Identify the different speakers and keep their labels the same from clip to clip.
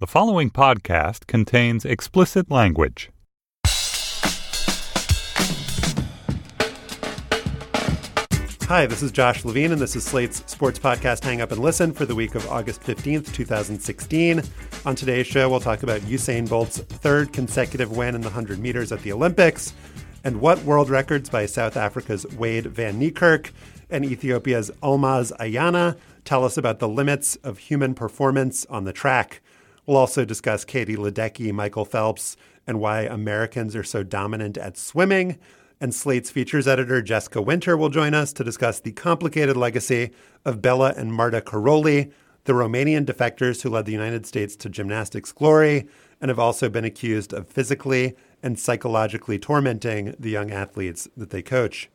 Speaker 1: The following podcast contains explicit language.
Speaker 2: Hi, this is Josh Levin, and this is Slate's sports podcast Hang Up and Listen for the week of August 15th, 2016. On today's show, we'll talk about Usain Bolt's third consecutive win in the 100 meters at the Olympics, and what world records by South Africa's Wayde van Niekerk and Ethiopia's Almaz Ayana tell us about the limits of human performance on the track. We'll also discuss Katie Ledecky, Michael Phelps, and why Americans are so dominant at swimming. And Slate's features editor Jessica Winter will join us to discuss the complicated legacy of Bela and Marta Karolyi, the Romanian defectors who led the United States to gymnastics glory and have also been accused of physically and psychologically tormenting the young athletes that they coach.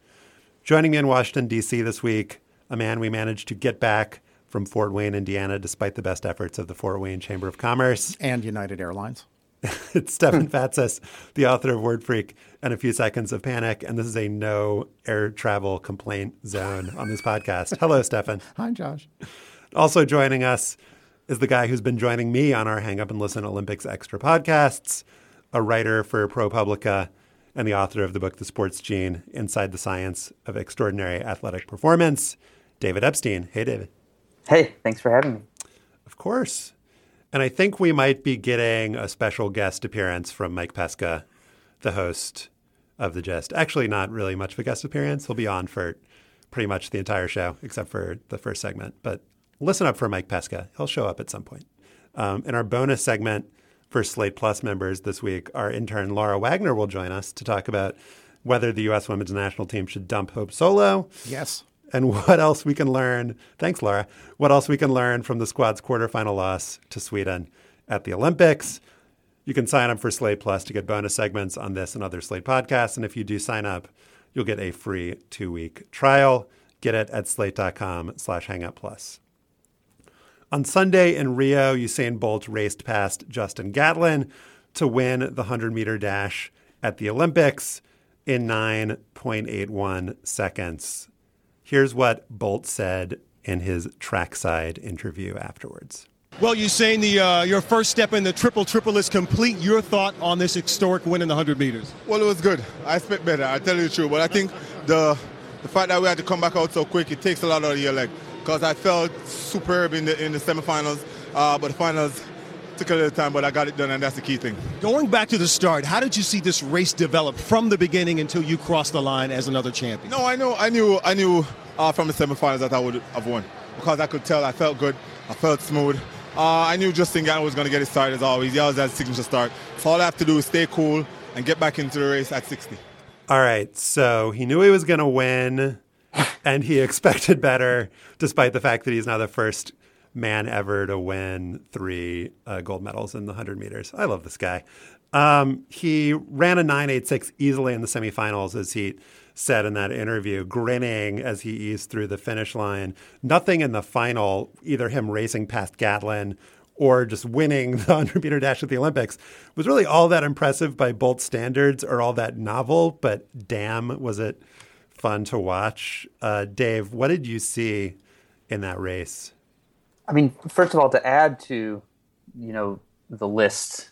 Speaker 2: Joining me in Washington, D.C. this week, a man we managed to get back from Fort Wayne, Indiana, despite the best efforts of the Fort Wayne Chamber of Commerce.
Speaker 3: And United Airlines.
Speaker 2: it's Stefan Fatsis, the author of Word Freak and A Few Seconds of Panic. And this is a no air travel complaint zone on this podcast. Hello, Stefan.
Speaker 3: Hi, Josh.
Speaker 2: Also joining us is the guy who's been joining me on our Hang Up and Listen Olympics Extra podcasts, a writer for ProPublica and the author of the book The Sports Gene Inside the Science of Extraordinary Athletic Performance, David Epstein. Hey, David.
Speaker 4: Hey, thanks for having me.
Speaker 2: Of course. And I think we might be getting a special guest appearance from Mike Pesca, the host of The Gist. Actually, not really much of a guest appearance. He'll be on for pretty much the entire show, except for the first segment. But listen up for Mike Pesca. He'll show up at some point. Um, in our bonus segment for Slate Plus members this week, our intern Laura Wagner will join us to talk about whether the U.S. women's national team should dump Hope Solo.
Speaker 3: Yes
Speaker 2: and what else we can learn. Thanks, Laura. What else we can learn from the squad's quarterfinal loss to Sweden at the Olympics. You can sign up for Slate Plus to get bonus segments on this and other Slate podcasts. And if you do sign up, you'll get a free two week trial. Get it at slate.com slash hangout plus. On Sunday in Rio, Usain Bolt raced past Justin Gatlin to win the 100 meter dash at the Olympics in 9.81 seconds. Here's what Bolt said in his trackside interview afterwards.
Speaker 5: Well, you're saying the uh, your first step in the triple triple is complete. Your thought on this historic win in the 100 meters?
Speaker 6: Well, it was good. I expect better. I tell you the truth, but I think the the fact that we had to come back out so quick it takes a lot out of your leg. Because I felt superb in the in the semifinals, uh, but the finals took a little time, but I got it done, and that's the key thing.
Speaker 5: Going back to the start, how did you see this race develop from the beginning until you crossed the line as another champion?
Speaker 6: No, I know, I knew, I knew uh, from the semifinals that I would have won because I could tell I felt good, I felt smooth, Uh, I knew Justin Gatlin was going to get his start as always. He always has a signature start. So all I have to do is stay cool and get back into the race at 60.
Speaker 2: All right. So he knew he was going to win and he expected better, despite the fact that he's now the first man ever to win three uh, gold medals in the 100 meters. I love this guy. Um, he ran a 986 easily in the semifinals, as he said in that interview, grinning as he eased through the finish line. Nothing in the final, either him racing past Gatlin or just winning the 100 meter dash at the Olympics, was really all that impressive by Bolt standards or all that novel. But damn, was it fun to watch. Uh, Dave, what did you see in that race?
Speaker 4: I mean, first of all, to add to, you know, the list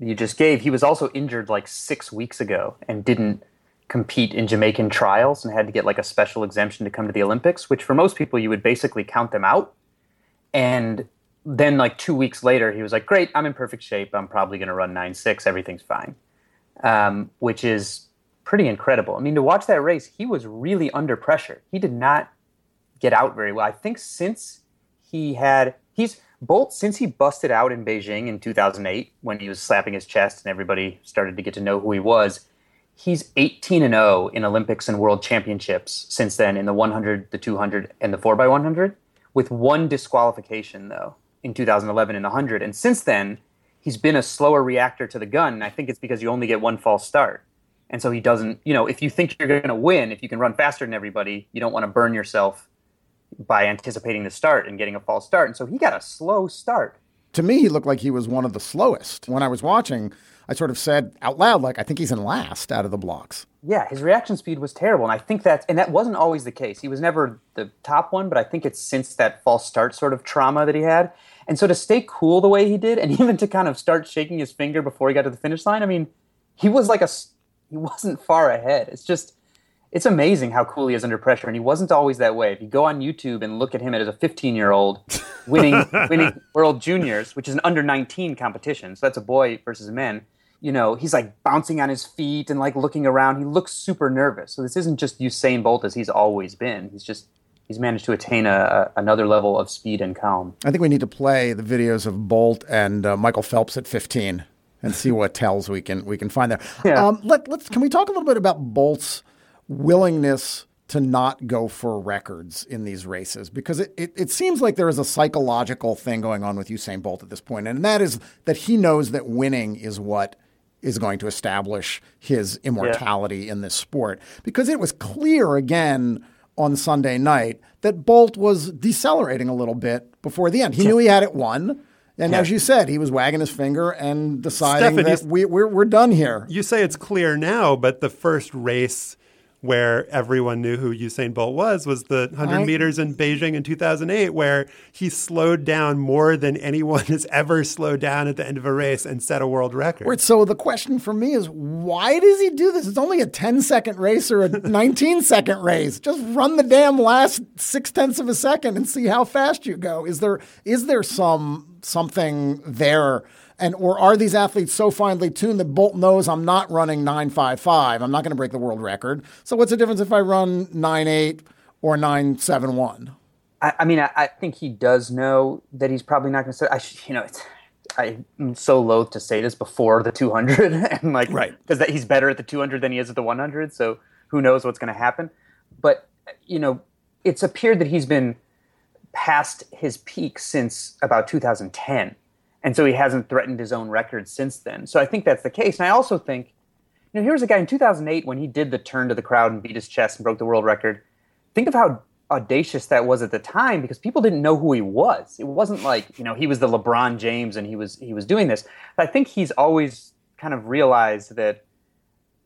Speaker 4: you just gave, he was also injured like six weeks ago and didn't compete in Jamaican trials and had to get like a special exemption to come to the Olympics, which for most people you would basically count them out. And then like two weeks later, he was like, "Great, I'm in perfect shape. I'm probably going to run nine six. Everything's fine," um, which is pretty incredible. I mean, to watch that race, he was really under pressure. He did not get out very well. I think since he had he's Bolt since he busted out in Beijing in 2008 when he was slapping his chest and everybody started to get to know who he was. He's 18 and 0 in Olympics and World Championships since then in the 100, the 200, and the 4x100, with one disqualification though in 2011 in the 100. And since then, he's been a slower reactor to the gun. And I think it's because you only get one false start. And so he doesn't, you know, if you think you're going to win, if you can run faster than everybody, you don't want to burn yourself by anticipating the start and getting a false start. And so he got a slow start.
Speaker 3: To me, he looked like he was one of the slowest. When I was watching, I sort of said out loud, like, I think he's in last out of the blocks.
Speaker 4: Yeah, his reaction speed was terrible. And I think that's, and that wasn't always the case. He was never the top one, but I think it's since that false start sort of trauma that he had. And so to stay cool the way he did, and even to kind of start shaking his finger before he got to the finish line, I mean, he was like a he wasn't far ahead. It's just it's amazing how cool he is under pressure, and he wasn't always that way. If you go on YouTube and look at him as a 15 year old winning winning World Juniors, which is an under 19 competition, so that's a boy versus men. You know, he's like bouncing on his feet and like looking around. He looks super nervous. So this isn't just Usain Bolt as he's always been. He's just he's managed to attain a, a, another level of speed and calm.
Speaker 3: I think we need to play the videos of Bolt and uh, Michael Phelps at 15 and see what tells we can we can find there. Yeah. Um, let, let's can we talk a little bit about Bolt's willingness to not go for records in these races because it, it, it, seems like there is a psychological thing going on with Usain Bolt at this point, and that is that he knows that winning is what is going to establish his immortality yeah. in this sport because it was clear again on Sunday night that Bolt was decelerating a little bit before the end. He yeah. knew he had it won. And yeah. as you said, he was wagging his finger and deciding that we, we're, we're done here.
Speaker 2: You say it's clear now, but the first race where everyone knew who Usain Bolt was was the 100 I, meters in Beijing in 2008, where he slowed down more than anyone has ever slowed down at the end of a race and set a world record.
Speaker 3: So the question for me is why does he do this? It's only a 10 second race or a 19 second race. Just run the damn last six tenths of a second and see how fast you go. Is there is there some something there? And or are these athletes so finely tuned that Bolt knows I'm not running 955? I'm not going to break the world record. So what's the difference if I run 98 or 971?
Speaker 4: I, I mean, I, I, think he does know that he's probably not going to. I, you know, it's I'm so loath to say this before the 200, and like,
Speaker 3: right,
Speaker 4: because that he's better at the 200 than he is at the 100. So who knows what's going to happen? But you know, it's appeared that he's been past his peak since about 2010 and so he hasn't threatened his own record since then. So I think that's the case. And I also think, you know, here's a guy in 2008 when he did the turn to the crowd and beat his chest and broke the world record. Think of how audacious that was at the time because people didn't know who he was. It wasn't like, you know, he was the LeBron James and he was he was doing this. But I think he's always kind of realized that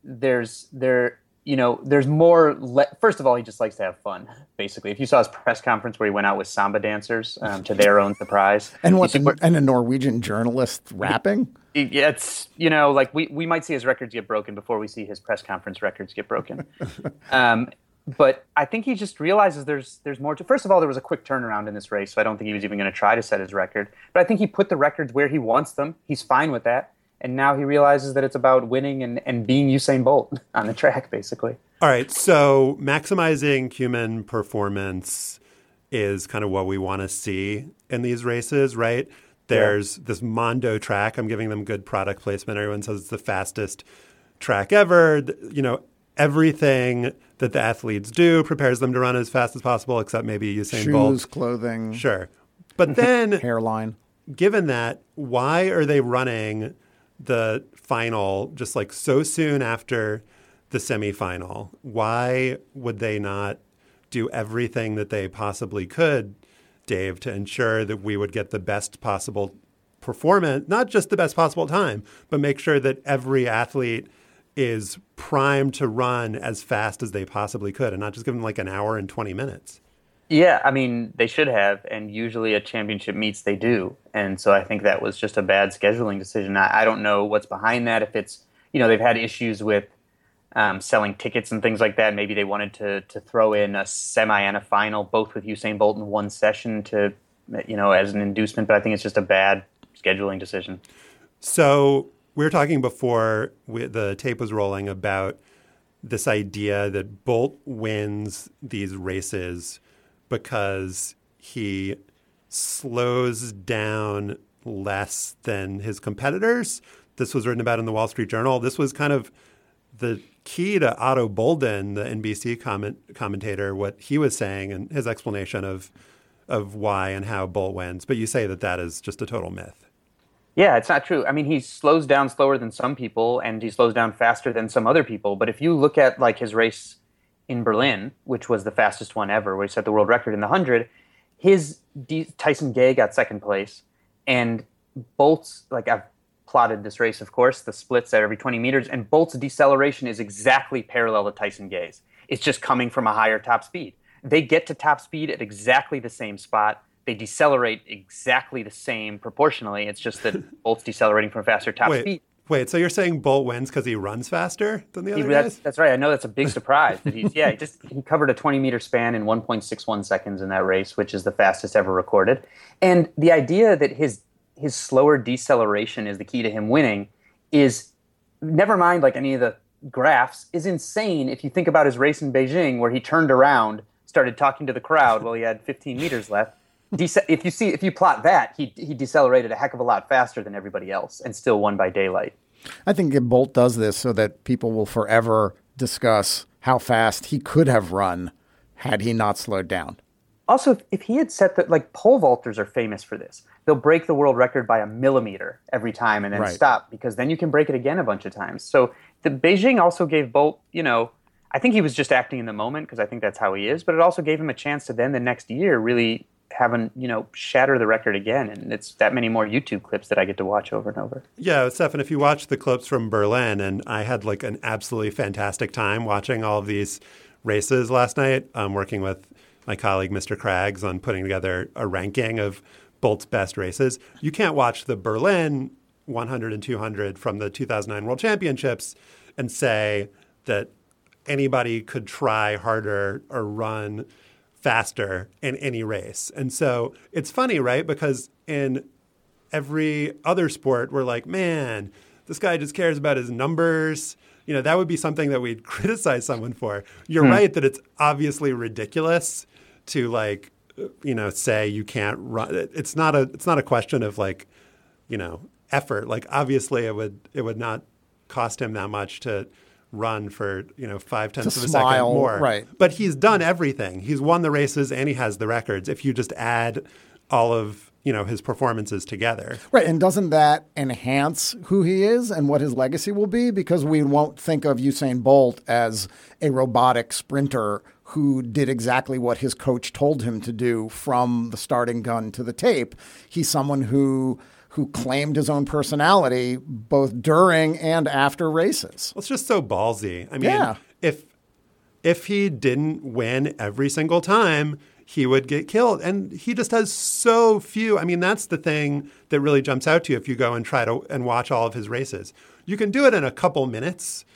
Speaker 4: there's there you know, there's more. Le- First of all, he just likes to have fun. Basically, if you saw his press conference where he went out with samba dancers um, to their own surprise,
Speaker 3: and what, and a Norwegian journalist rapping.
Speaker 4: It's you know, like we we might see his records get broken before we see his press conference records get broken. um, but I think he just realizes there's there's more to. First of all, there was a quick turnaround in this race, so I don't think he was even going to try to set his record. But I think he put the records where he wants them. He's fine with that and now he realizes that it's about winning and, and being Usain Bolt on the track, basically.
Speaker 2: All right, so maximizing human performance is kind of what we want to see in these races, right? There's yeah. this Mondo track. I'm giving them good product placement. Everyone says it's the fastest track ever. You know, everything that the athletes do prepares them to run as fast as possible, except maybe Usain
Speaker 3: Shoes,
Speaker 2: Bolt.
Speaker 3: Shoes, clothing.
Speaker 2: Sure. But then
Speaker 3: hairline.
Speaker 2: Given that, why are they running the final just like so soon after the semifinal? Why would they not do everything that they possibly could, Dave, to ensure that we would get the best possible performance, not just the best possible time, but make sure that every athlete is primed to run as fast as they possibly could and not just give them like an hour and 20 minutes.
Speaker 4: Yeah, I mean, they should have, and usually at championship meets they do. And so I think that was just a bad scheduling decision. I, I don't know what's behind that. If it's, you know, they've had issues with um, selling tickets and things like that. Maybe they wanted to to throw in a semi and a final, both with Usain Bolt in one session to, you know, as an inducement. But I think it's just a bad scheduling decision.
Speaker 2: So we were talking before we, the tape was rolling about this idea that Bolt wins these races because he slows down less than his competitors. This was written about in the Wall Street Journal. This was kind of the key to Ato Boldon, the NBC comment, commentator, what he was saying and his explanation of of why and how Bolt wins. But you say that that is just a total myth.
Speaker 4: Yeah, it's not true. I mean, he slows down slower than some people, and he slows down faster than some other people. But if you look at like his race in Berlin, which was the fastest one ever, where he set the world record in the hundred, his Tyson Gay got second place, and Bolt's like I've plotted this race, of course, the splits at every 20 meters, and Bolt's deceleration is exactly parallel to Tyson Gay's. It's just coming from a higher top speed. They get to top speed at exactly the same spot they decelerate exactly the same proportionally. It's just that Bolt's decelerating from a faster top
Speaker 2: wait,
Speaker 4: speed.
Speaker 2: Wait, so you're saying Bolt wins because he runs faster than the other
Speaker 4: he,
Speaker 2: guys?
Speaker 4: That's, that's, right. I know that's a big surprise. that he's yeah, he just he covered a 20 meter span in 1.61 seconds in that race, which is the fastest ever recorded. And the idea that his his slower deceleration is the key to him winning is never mind like any of the graphs is insane if you think about his race in Beijing where he turned around, started talking to the crowd while he had 15 meters left Dece- if you see if you plot that, he he decelerated a heck of a lot faster than everybody else and still won by daylight.
Speaker 3: I think Bolt does this so that people will forever discuss how fast he could have run had he not slowed down.
Speaker 4: Also, if, if he had set that, like pole vaulters are famous for this. They'll break the world record by a millimeter every time and then right. stop because then you can break it again a bunch of times. So the Beijing also gave Bolt, you know, I think he was just acting in the moment because I think that's how he is, but it also gave him a chance to then the next year really having you know shatter the record again and it's that many more youtube clips that i get to watch over and over.
Speaker 2: Yeah stefan if you watch the clips from berlin and i had like an absolutely fantastic time watching all of these races last night um, working with my colleague mr craggs on putting together a ranking of bolt's best races. You can't watch the berlin 100 and 200 from the 2009 world championships and say that anybody could try harder or run faster in any race. And so it's funny, right? Because in every other sport, we're like, man, this guy just cares about his numbers. You know, that would be something that we'd criticize someone for. You're hmm. right that it's obviously ridiculous to like, you know, say you can't run. It's not a. It's not a question of like, you know, effort. Like, obviously, it would. It would not cost him that much to run for you know five tenths of a
Speaker 3: smile,
Speaker 2: second more.
Speaker 3: Right.
Speaker 2: But he's done everything. He's won the races and he has the records. If you just add all of you know his performances together.
Speaker 3: Right, and doesn't that enhance who he is and what his legacy will be? Because we won't think of Usain Bolt as a robotic sprinter who did exactly what his coach told him to do from the starting gun to the tape. He's someone who who claimed his own personality both during and after races.
Speaker 2: Well, it's just so ballsy. I mean,
Speaker 3: yeah.
Speaker 2: if if he didn't win every single time, he would get killed. And he just has so few. I mean, that's the thing that really jumps out to you if you go and try to and watch all of his races. You can do it in a couple minutes.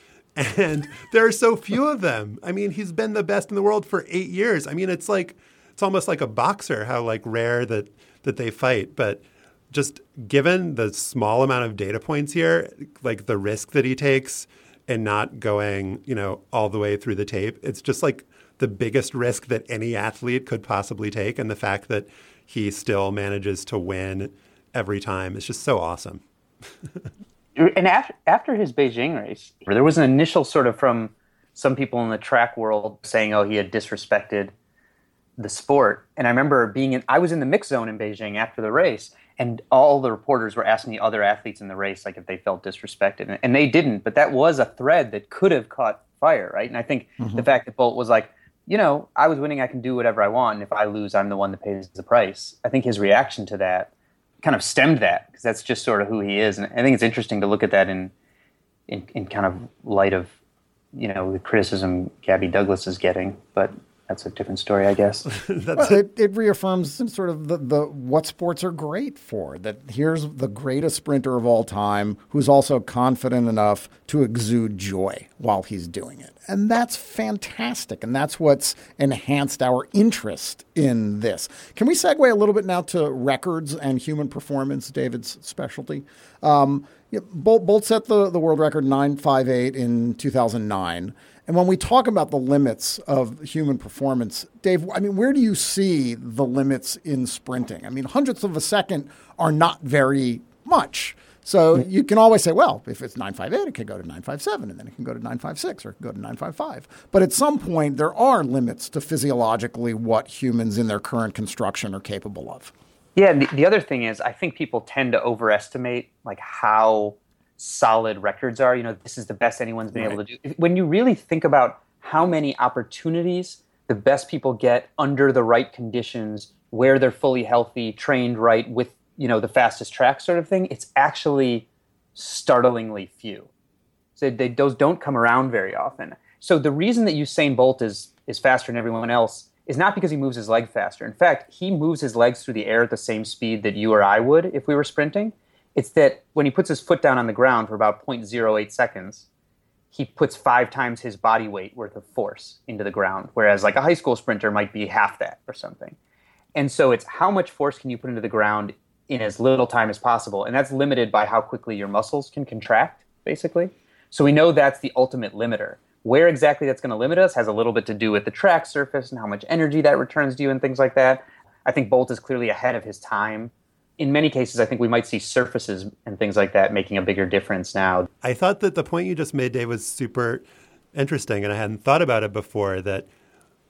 Speaker 2: And there are so few of them. I mean, he's been the best in the world for eight years. I mean, it's like it's almost like a boxer, how like rare that that they fight. But just given the small amount of data points here, like the risk that he takes and not going, you know, all the way through the tape, it's just like the biggest risk that any athlete could possibly take. And the fact that he still manages to win every time. It's just so awesome.
Speaker 4: and after, after his Beijing race, there was an initial sort of from some people in the track world saying, oh, he had disrespected the sport. And I remember being in, I was in the mix zone in Beijing after the race, and all the reporters were asking the other athletes in the race, like if they felt disrespected. And they didn't, but that was a thread that could have caught fire, right? And I think mm-hmm. the fact that Bolt was like, you know, I was winning, I can do whatever I want. And if I lose, I'm the one that pays the price. I think his reaction to that kind of stemmed that because that's just sort of who he is. And I think it's interesting to look at that in, in, in kind of light of, you know, the criticism Gabby Douglas is getting. But that's a different story, I guess.
Speaker 3: well, it, it reaffirms sort of the, the what sports are great for. That here's the greatest sprinter of all time who's also confident enough to exude joy while he's doing it. And that's fantastic. And that's what's enhanced our interest in this. Can we segue a little bit now to records and human performance, David's specialty? Um, Bolt, Bolt set the, the world record 958 in 2009. And when we talk about the limits of human performance, Dave, I mean, where do you see the limits in sprinting? I mean, hundredths of a second are not very much. So you can always say, well, if it's 958, it can go to 957, and then it can go to 956 or it can go to 955. But at some point, there are limits to physiologically what humans in their current construction are capable of.
Speaker 4: Yeah, the, the other thing is, I think people tend to overestimate like how solid records are. You know, this is the best anyone's been right. able to do. When you really think about how many opportunities the best people get under the right conditions, where they're fully healthy, trained right, with you know the fastest track sort of thing, it's actually startlingly few. So they, those don't come around very often. So the reason that Usain Bolt is is faster than everyone else is not because he moves his leg faster. In fact, he moves his legs through the air at the same speed that you or I would if we were sprinting. It's that when he puts his foot down on the ground for about 0.08 seconds, he puts five times his body weight worth of force into the ground, whereas like a high school sprinter might be half that or something. And so it's how much force can you put into the ground in as little time as possible, and that's limited by how quickly your muscles can contract, basically. So we know that's the ultimate limiter. Where exactly that's going to limit us has a little bit to do with the track surface and how much energy that returns to you and things like that. I think Bolt is clearly ahead of his time in many cases, I think we might see surfaces and things like that making a bigger difference now.
Speaker 2: I thought that the point you just made, Dave, was super interesting, and I hadn't thought about it before. That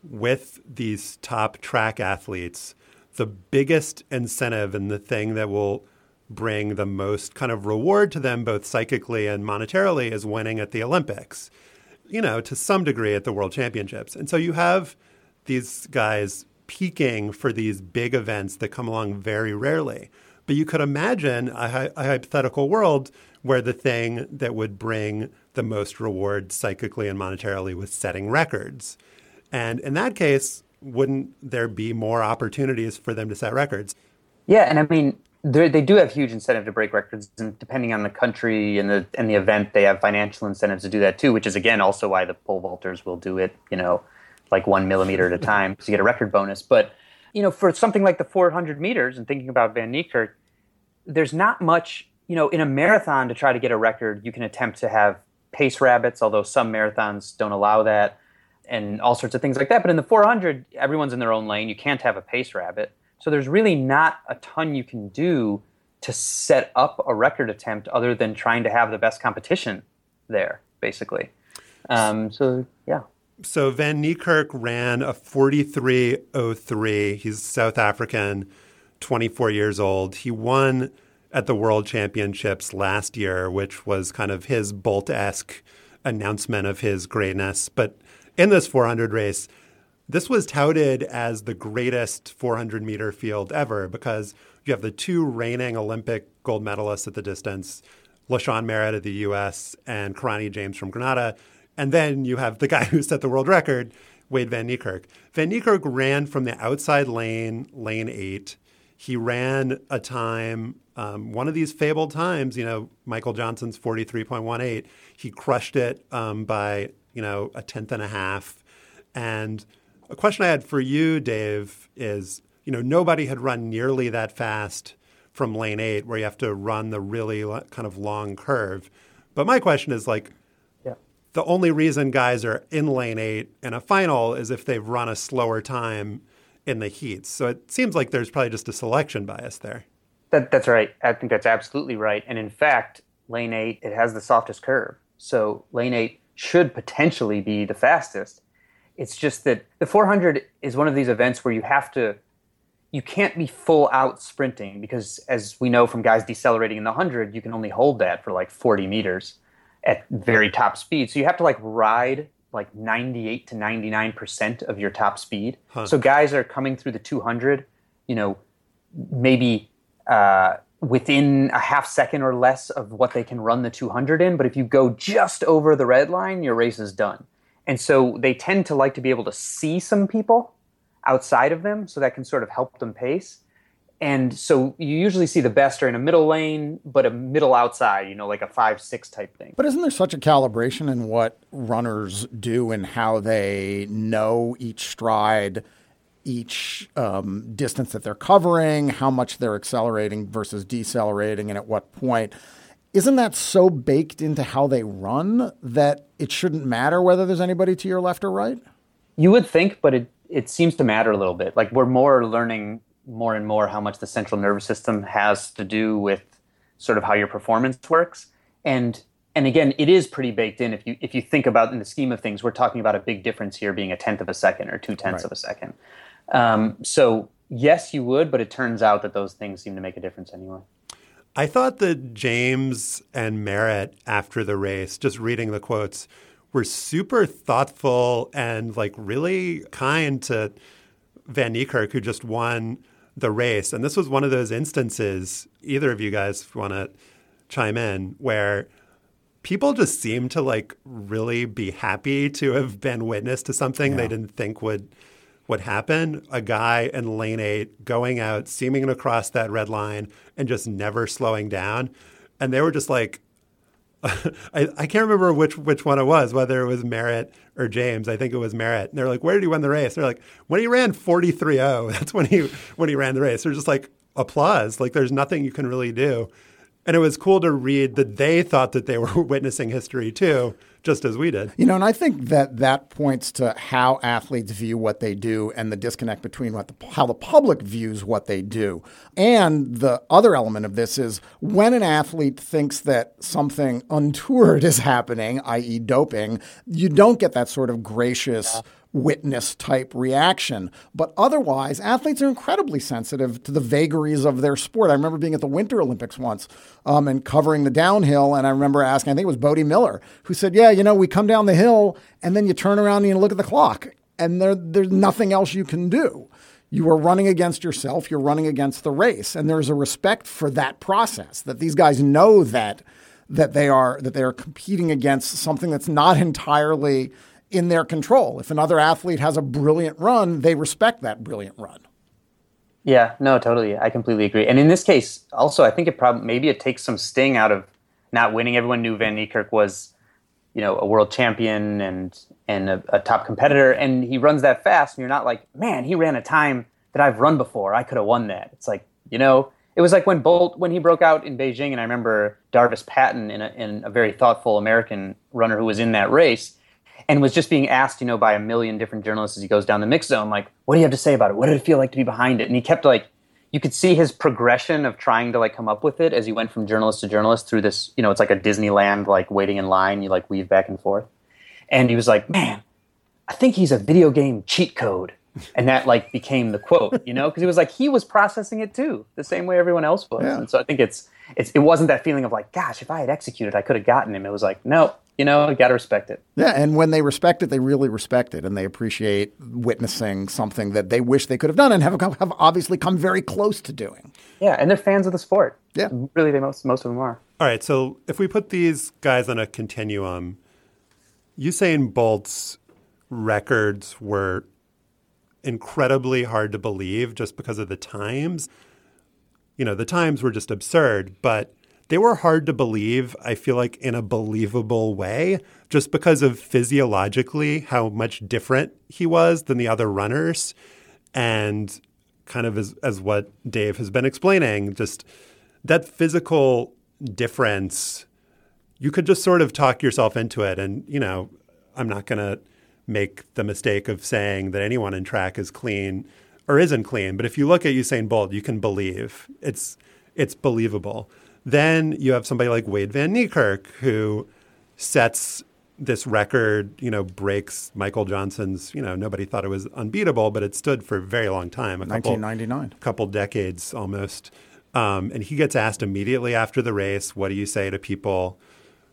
Speaker 2: with these top track athletes, the biggest incentive and the thing that will bring the most kind of reward to them, both psychically and monetarily, is winning at the Olympics, you know, to some degree at the World Championships. And so you have these guys peaking for these big events that come along very rarely. But you could imagine a, a, hypothetical world where the thing that would bring the most reward psychically and monetarily was setting records. And in that case, wouldn't there be more opportunities for them to set records?
Speaker 4: Yeah, and I mean, they do have huge incentive to break records, and depending on the country and the and the event, they have financial incentives to do that too. Which is again also why the pole vaulters will do it. You know, like one millimeter at a time to get a record bonus. But you know, for something like the 400 meters, and thinking about Van Niekerk, there's not much. You know, in a marathon to try to get a record, you can attempt to have pace rabbits, although some marathons don't allow that, and all sorts of things like that. But in the 400, everyone's in their own lane. You can't have a pace rabbit. So there's really not a ton you can do to set up a record attempt other than trying to have the best competition there, basically. Um, so yeah.
Speaker 2: So Van Niekerk ran a 43.03. He's South African, 24 years old. He won at the World Championships last year, which was kind of his Bolt esque announcement of his greatness. But in this 400 race, this was touted as the greatest 400 meter field ever because you have the two reigning Olympic gold medalists at the distance, LaShawn Merritt of the US and Kirani James from Grenada. And then you have the guy who set the world record, Wayde Van Niekerk. Van Niekerk ran from the outside lane, lane eight. He ran a time, um, one of these fabled times, you know, Michael Johnson's 43.18. He crushed it um, by, you know, a tenth and a half. And a question I had for you, Dave, is, you know, nobody had run nearly that fast from lane eight where you have to run the really kind of long curve. But my question is like, the only reason guys are in lane eight in a final is if they've run a slower time in the heats. So it seems like there's probably just a selection bias there.
Speaker 4: That, that's right. I think that's absolutely right. And in fact, lane eight, it has the softest curve. So lane eight should potentially be the fastest. It's just that the 400 is one of these events where you have to, you can't be full out sprinting because, as we know from guys decelerating in the 100, you can only hold that for like 40 meters at very top speed. So you have to like ride like 98 to 99% of your top speed. Huh. So guys are coming through the 200, you know, maybe uh, within a half second or less of what they can run the 200 in. But if you go just over the red line, your race is done. And so they tend to like to be able to see some people outside of them so that can sort of help them pace. And so you usually see the best are in a middle lane, but a middle outside, you know, like a five, six type thing.
Speaker 3: But isn't there such a calibration in what runners do and how they know each stride? each um, distance that they're covering, how much they're accelerating versus decelerating, and at what point. Isn't that so baked into how they run that it shouldn't matter whether there's anybody to your left or right?
Speaker 4: You would think, but it, it seems to matter a little bit. Like we're more learning more and more how much the central nervous system has to do with sort of how your performance works. And and again, it is pretty baked in. If you if you think about in the scheme of things, we're talking about a big difference here being a tenth of a second or two tenths right. of a second. Um, so yes, you would, but it turns out that those things seem to make a difference anyway.
Speaker 2: I thought that James and Merritt after the race, just reading the quotes, were super thoughtful and like really kind to Van Niekerk, who just won the race. And this was one of those instances, either of you guys want to chime in, where people just seem to like really be happy to have been witness to something yeah. they didn't think would would happen, a guy in lane eight going out, seaming across that red line and just never slowing down. And they were just like, I, I, can't remember which which one it was, whether it was Merritt or James. I think it was Merritt. And they're like, where did he win the race? They're like, when he ran 43-0, that's when he when he ran the race. They're just like applause. Like there's nothing you can really do. And it was cool to read that they thought that they were witnessing history too just as we did.
Speaker 3: You know, and I think that that points to how athletes view what they do and the disconnect between what the, how the public views what they do. And the other element of this is when an athlete thinks that something untoward is happening, i.e., doping, you don't get that sort of gracious. Yeah witness type reaction. But otherwise, athletes are incredibly sensitive to the vagaries of their sport. I remember being at the Winter Olympics once um, and covering the downhill, and I remember asking, I think it was Bode Miller, who said, Yeah, you know, we come down the hill and then you turn around and you look at the clock, and there, there's nothing else you can do. You are running against yourself, you're running against the race. And there's a respect for that process that these guys know that that they are that they are competing against something that's not entirely in their control. If another athlete has a brilliant run, they respect that brilliant run.
Speaker 4: Yeah, no, totally. I completely agree. And in this case, also, I think it probably maybe it takes some sting out of not winning. Everyone knew Van Niekerk was, you know, a world champion and and a, a top competitor, and he runs that fast, and you're not like, man, he ran a time that I've run before. I could have won that. It's like, you know, it was like when Bolt when he broke out in Beijing, and I remember Darvis Patton, in a, in a very thoughtful American runner who was in that race and was just being asked, you know, by a million different journalists as he goes down the mix zone, like, what do you have to say about it? What did it feel like to be behind it? And he kept like, you could see his progression of trying to like come up with it as he went from journalist to journalist through this, you know, it's like a Disneyland, like waiting in line, you like weave back and forth. And he was like, man, I think he's a video game cheat code. And that like became the quote, you know, because it was like he was processing it too, the same way everyone else was. Yeah. And so I think it's, it's, it wasn't that feeling of like, gosh, if I had executed, I could have gotten him. It was like, no, you know, you got to respect it.
Speaker 3: Yeah, and when they respect it, they really respect it, and they appreciate witnessing something that they wish they could have done and have, have obviously come very close to doing.
Speaker 4: Yeah, and they're fans of the sport.
Speaker 3: Yeah,
Speaker 4: really, they most most of them are.
Speaker 2: All right, so if we put these guys on a continuum, Usain Bolt's records were incredibly hard to believe just because of the times. You know, the times were just absurd, but they were hard to believe, I feel like, in a believable way, just because of physiologically how much different he was than the other runners. And kind of as, as what Dave has been explaining, just that physical difference, you could just sort of talk yourself into it. And, you know, I'm not going to make the mistake of saying that anyone in track is clean or isn't clean. But if you look at Usain Bolt, you can believe it's it's believable. Then you have somebody like Wayde Van Niekerk who sets this record, you know, breaks Michael Johnson's, you know, nobody thought it was unbeatable, but it stood for a very long time.
Speaker 3: A 1999.
Speaker 2: Couple, couple decades almost. Um, and he gets asked immediately after the race, what do you say to people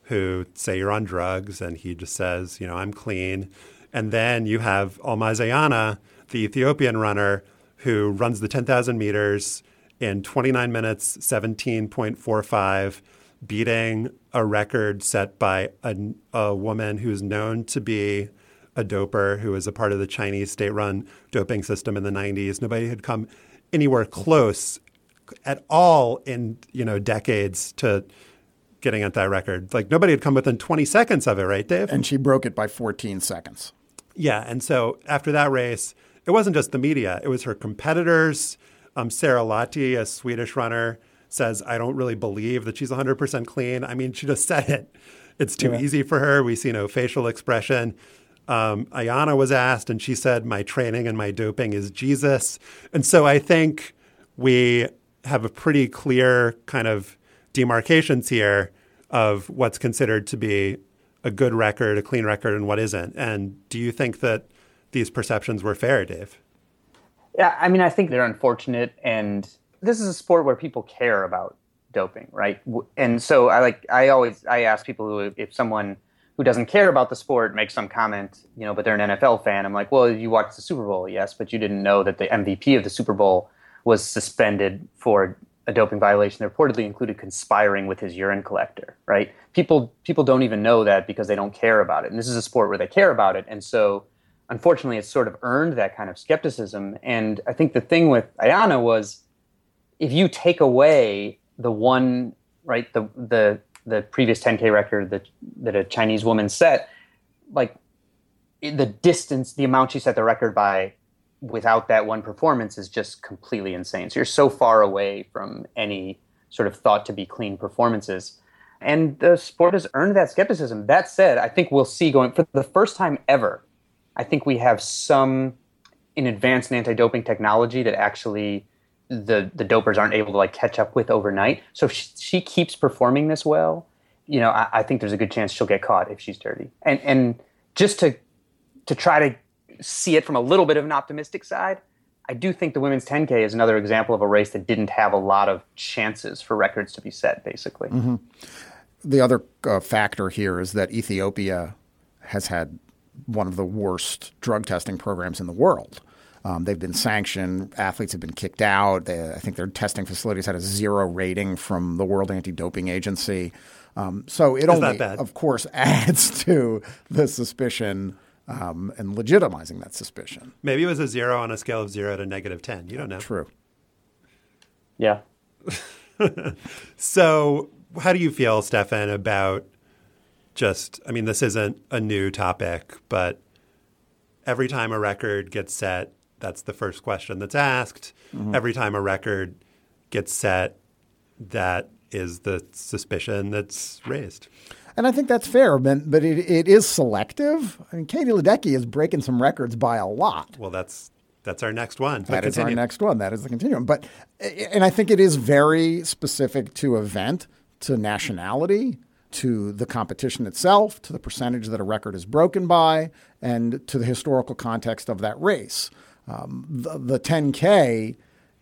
Speaker 2: who say you're on drugs? And he just says, you know, I'm clean. And then you have Almaz Ayana, the Ethiopian runner, who runs the 10,000 meters in 29 minutes, 17.45 beating a record set by a, a woman who's known to be a doper who was a part of the Chinese state run doping system in the 90s. Nobody had come anywhere close at all in, you know, decades to getting at that record. Like nobody had come within 20 seconds of it, right, Dave?
Speaker 3: And she broke it by 14 seconds.
Speaker 2: Yeah. And so after that race, it wasn't just the media, it was her competitors. Um, Sarah Lahti, a Swedish runner, says, I don't really believe that she's 100% clean. I mean, she just said it. It's too yeah. easy for her. We see no facial expression. Um, Ayana was asked, and she said, My training and my doping is Jesus. And so I think we have a pretty clear kind of demarcations here of what's considered to be a good record, a clean record, and what isn't. And do you think that these perceptions were fair, Dave?
Speaker 4: Yeah, I mean, I think they're unfortunate and this is a sport where people care about doping, right? And so I like I always I ask people who if someone who doesn't care about the sport makes some comment, you know, but they're an NFL fan, I'm like, well, you watched the Super Bowl, yes, but you didn't know that the MVP of the Super Bowl was suspended for a doping violation that reportedly included conspiring with his urine collector, right? People people don't even know that because they don't care about it. And this is a sport where they care about it. And so unfortunately it's sort of earned that kind of skepticism. And I think the thing with Ayana was if you take away the one right the the the previous 10k record that that a Chinese woman set, like the distance, the amount she set the record by without that one performance is just completely insane. So you're so far away from any sort of thought to be clean performances. And the sport has earned that skepticism. That said, I think we'll see going for the first time ever. I think we have some in advanced anti-doping technology that actually the the dopers aren't able to like catch up with overnight. So if she, keeps performing this well, you know, I, I, think there's a good chance she'll get caught if she's dirty. And and just to to try to see it from a little bit of an optimistic side, I do think the women's 10K is another example of a race that didn't have a lot of chances for records to be set. Basically,
Speaker 3: mm-hmm. the other uh, factor here is that Ethiopia has had one of the worst drug testing programs in the world. Um, they've been sanctioned. Athletes have been kicked out. They, I think their testing facilities had a zero rating from the World Anti-Doping Agency. Um, so it only, of course, adds to the suspicion um, and legitimizing that suspicion.
Speaker 2: Maybe it was a zero on a scale of zero to negative ten. You don't know.
Speaker 3: True.
Speaker 4: Yeah.
Speaker 2: so, how do you feel, Stefan, about just? I mean, this isn't a new topic, but every time a record gets set that's the first question that's asked. Mm-hmm. Every time a record gets set, that is the suspicion that's raised.
Speaker 3: And I think that's fair, but, but it, it is selective. I mean, Katie Ledecky is breaking some records by a lot.
Speaker 2: Well, that's that's our next one.
Speaker 3: That is our next one. That is the continuum. But and I think it is very specific to event, to nationality, to the competition itself, to the percentage that a record is broken by, and to the historical context of that race um, the, the 10K,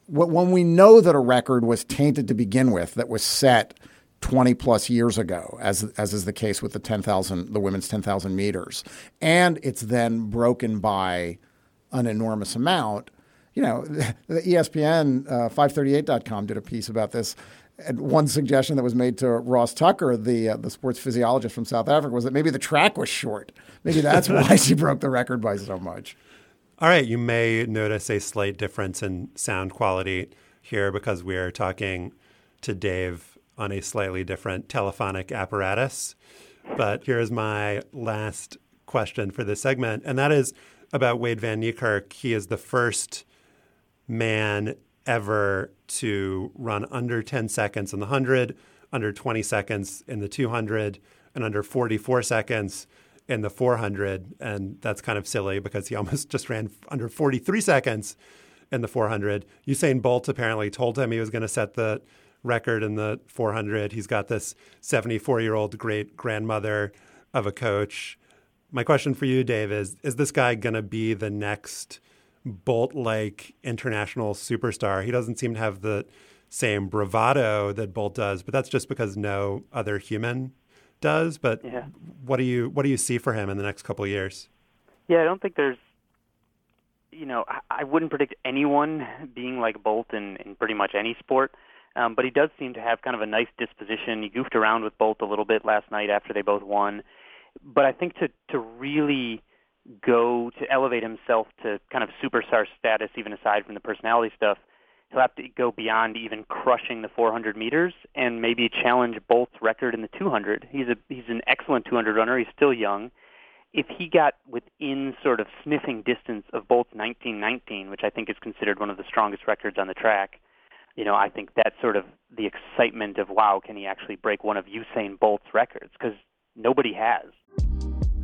Speaker 3: when we know that a record was tainted to begin with, that was set 20 plus years ago, as, as is the case with the 10,000, the women's 10,000 meters, and it's then broken by an enormous amount. You know, the ESPN uh, 538.com did a piece about this. And one suggestion that was made to Ross Tucker, the uh, the sports physiologist from South Africa, was that maybe the track was short. Maybe that's why she broke the record by so much.
Speaker 2: All right, you may notice a slight difference in sound quality here because we are talking to Dave on a slightly different telephonic apparatus. But here's my last question for this segment, and that is about Wade Van Niekerk. He is the first man ever to run under 10 seconds in the 100, under 20 seconds in the 200, and under 44 seconds in the 400, and that's kind of silly because he almost just ran under 43 seconds in the 400. Usain Bolt apparently told him he was going to set the record in the 400. He's got this 74 year old great grandmother of a coach. My question for you, Dave, is Is this guy going to be the next Bolt like international superstar? He doesn't seem to have the same bravado that Bolt does, but that's just because no other human does. But yeah. what do you what do you see for him in the next couple of years?
Speaker 7: Yeah, I don't think there's you know, I wouldn't predict anyone being like Bolt in, in pretty much any sport. Um, but he does seem to have kind of a nice disposition. He goofed around with Bolt a little bit last night after they both won. But I think to to really go to elevate himself to kind of superstar status, even aside from the personality stuff, he'll have to go beyond even crushing the 400 meters and maybe challenge Bolt's record in the 200. He's a he's an excellent 200 runner. He's still young if he got within sort of sniffing distance of Bolt's 1919, which I think is considered one of the strongest records on the track, you know, I think that's sort of the excitement of wow, can he actually break one of Usain Bolt's records? Because nobody has.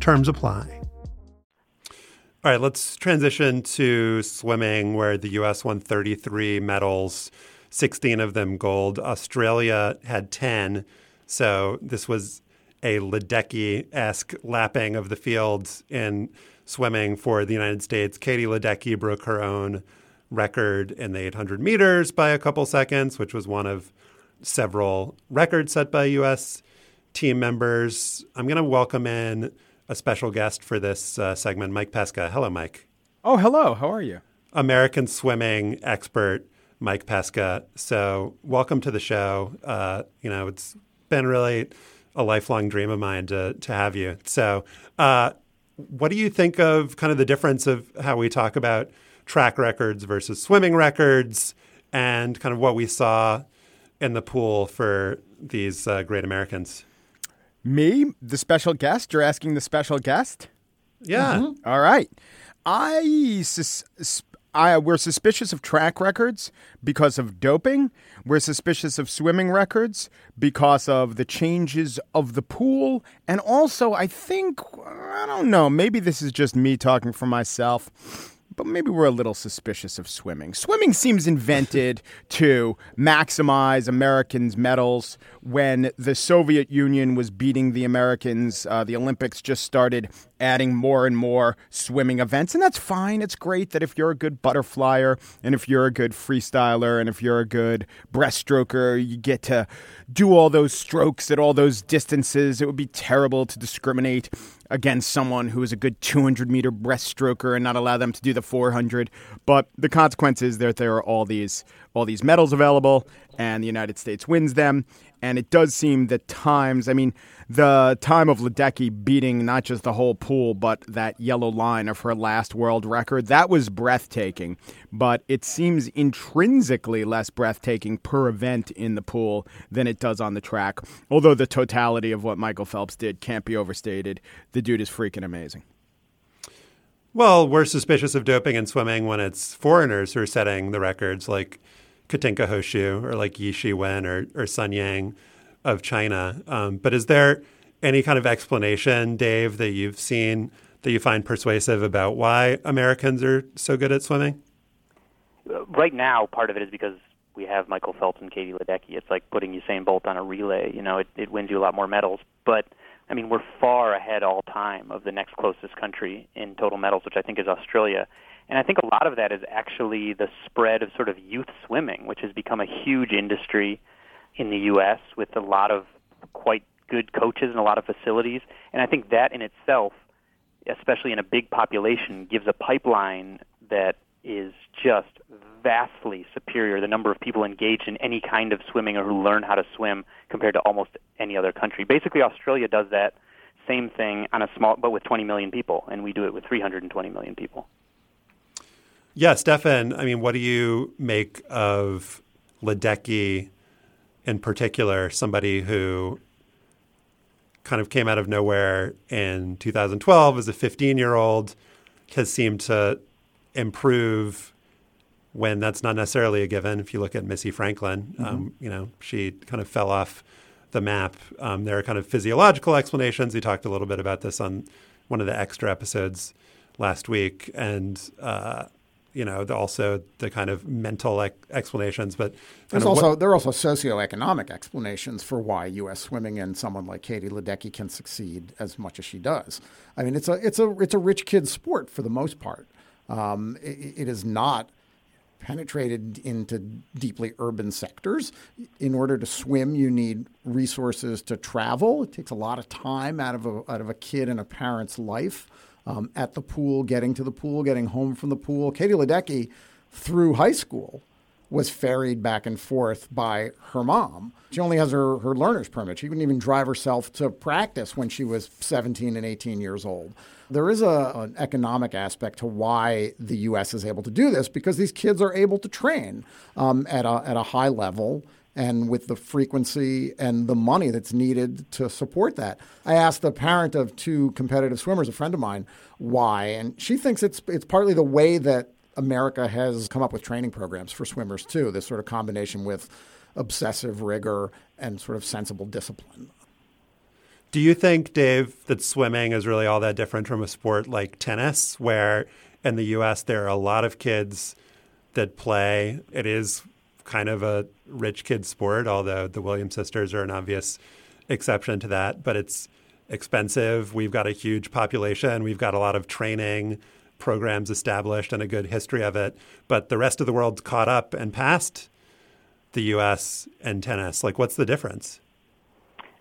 Speaker 2: Terms apply. All right, let's transition to swimming, where the U.S. won 33 medals, 16 of them gold. Australia had 10. So this was a Ledecky esque lapping of the fields in swimming for the United States. Katie Ledecky broke her own record in the 800 meters by a couple seconds, which was one of several records set by U.S. team members. I'm going to welcome in a special guest for this uh, segment, Mike Pesca. Hello, Mike.
Speaker 8: Oh, hello. How are you?
Speaker 2: American swimming expert, Mike Pesca. So, welcome to the show. Uh, you know, it's been really a lifelong dream of mine to to have you. So, uh, what do you think of kind of the difference of how we talk about track records versus swimming records, and kind of what we saw in the pool for these uh, great Americans?
Speaker 8: Me, the special guest. You're asking the special guest.
Speaker 2: Yeah. Mm-hmm.
Speaker 8: All right. I sus- I, we're suspicious of track records because of doping. We're suspicious of swimming records because of the changes of the pool. And also, I think, I don't know, maybe this is just me talking for myself but maybe we're a little suspicious of swimming. Swimming seems invented to maximize Americans' medals. When the Soviet Union was beating the Americans, uh, the Olympics just started adding more and more swimming events. And that's fine. It's great that if you're a good butterflyer and if you're a good freestyler and if you're a good breaststroker, you get to do all those strokes at all those distances. It would be terrible to discriminate against someone who is a good 200 meter breaststroker and not allow them to do the 400. But the consequence is that there are all these all these medals available, and the United States wins them. And it does seem that times, I mean, the time of Ledecky beating not just the whole pool, but that yellow line of her last world record, that was breathtaking. But it seems intrinsically less breathtaking per event in the pool than it does on the track. Although the totality of what Michael Phelps did can't be overstated. The dude is freaking amazing.
Speaker 2: Well, we're suspicious of doping in swimming when it's foreigners who are setting the records, like Katinka Hosszu or like Ye Shiwen or, or Sun Yang of China. Um, but is there any kind of explanation, Dave, that you've seen that you find persuasive about why Americans are so good at swimming?
Speaker 7: Right now, part of it is because we have Michael Phelps and Katie Ledecky. It's like putting Usain Bolt on a relay. You know, it, it wins you a lot more medals. But I mean, we're far ahead all time of the next closest country in total medals, which I think is Australia. And I think a lot of that is actually the spread of sort of youth swimming, which has become a huge industry in the U.S. with a lot of quite good coaches and a lot of facilities. And I think that in itself, especially in a big population, gives a pipeline that is just vastly superior. The number of people engaged in any kind of swimming or who learn how to swim compared to almost any other country. Basically, Australia does that same thing on a small, but with 20 million people, and we do it with 320 million people.
Speaker 2: Yeah, Stefan, I mean, what do you make of Ledecky in particular, somebody who kind of came out of nowhere in 2012 as a 15 year old, has seemed to improve when that's not necessarily a given. If you look at Missy Franklin, mm-hmm. um, you know, she kind of fell off the map. Um, there are kind of physiological explanations. We talked a little bit about this on one of the extra episodes last week, and uh, you know, the, also the kind of mental explanations. But
Speaker 3: there's also what, there are also socioeconomic explanations for why U.S. swimming and someone like Katie Ledecky can succeed as much as she does. I mean, it's a it's a it's a rich kid sport for the most part. Um, it, it is not penetrated into deeply urban sectors. In order to swim, you need resources to travel. It takes a lot of time out of a, out of a kid and a parent's life um, at the pool, getting to the pool, getting home from the pool. Katie Ledecky, through high school, was ferried back and forth by her mom. She only has her, her learner's permit. She couldn't even drive herself to practice when she was 17 and 18 years old. There is a, an economic aspect to why the U.S. is able to do this because these kids are able to train um, at, a, at a high level and with the frequency and the money that's needed to support that. I asked the parent of two competitive swimmers, a friend of mine, why, and she thinks it's it's partly the way that America has come up with training programs for swimmers too. This sort of combination with obsessive rigor and sort of sensible discipline.
Speaker 2: Do you think, Dave, that swimming is really all that different from a sport like tennis, where in the U.S. there are a lot of kids that play? It is kind of a rich kid sport, although the Williams sisters are an obvious exception to that. But it's expensive. We've got a huge population. We've got a lot of training programs established and a good history of it. But the rest of the world's caught up and passed the U.S. and tennis. Like, what's the difference?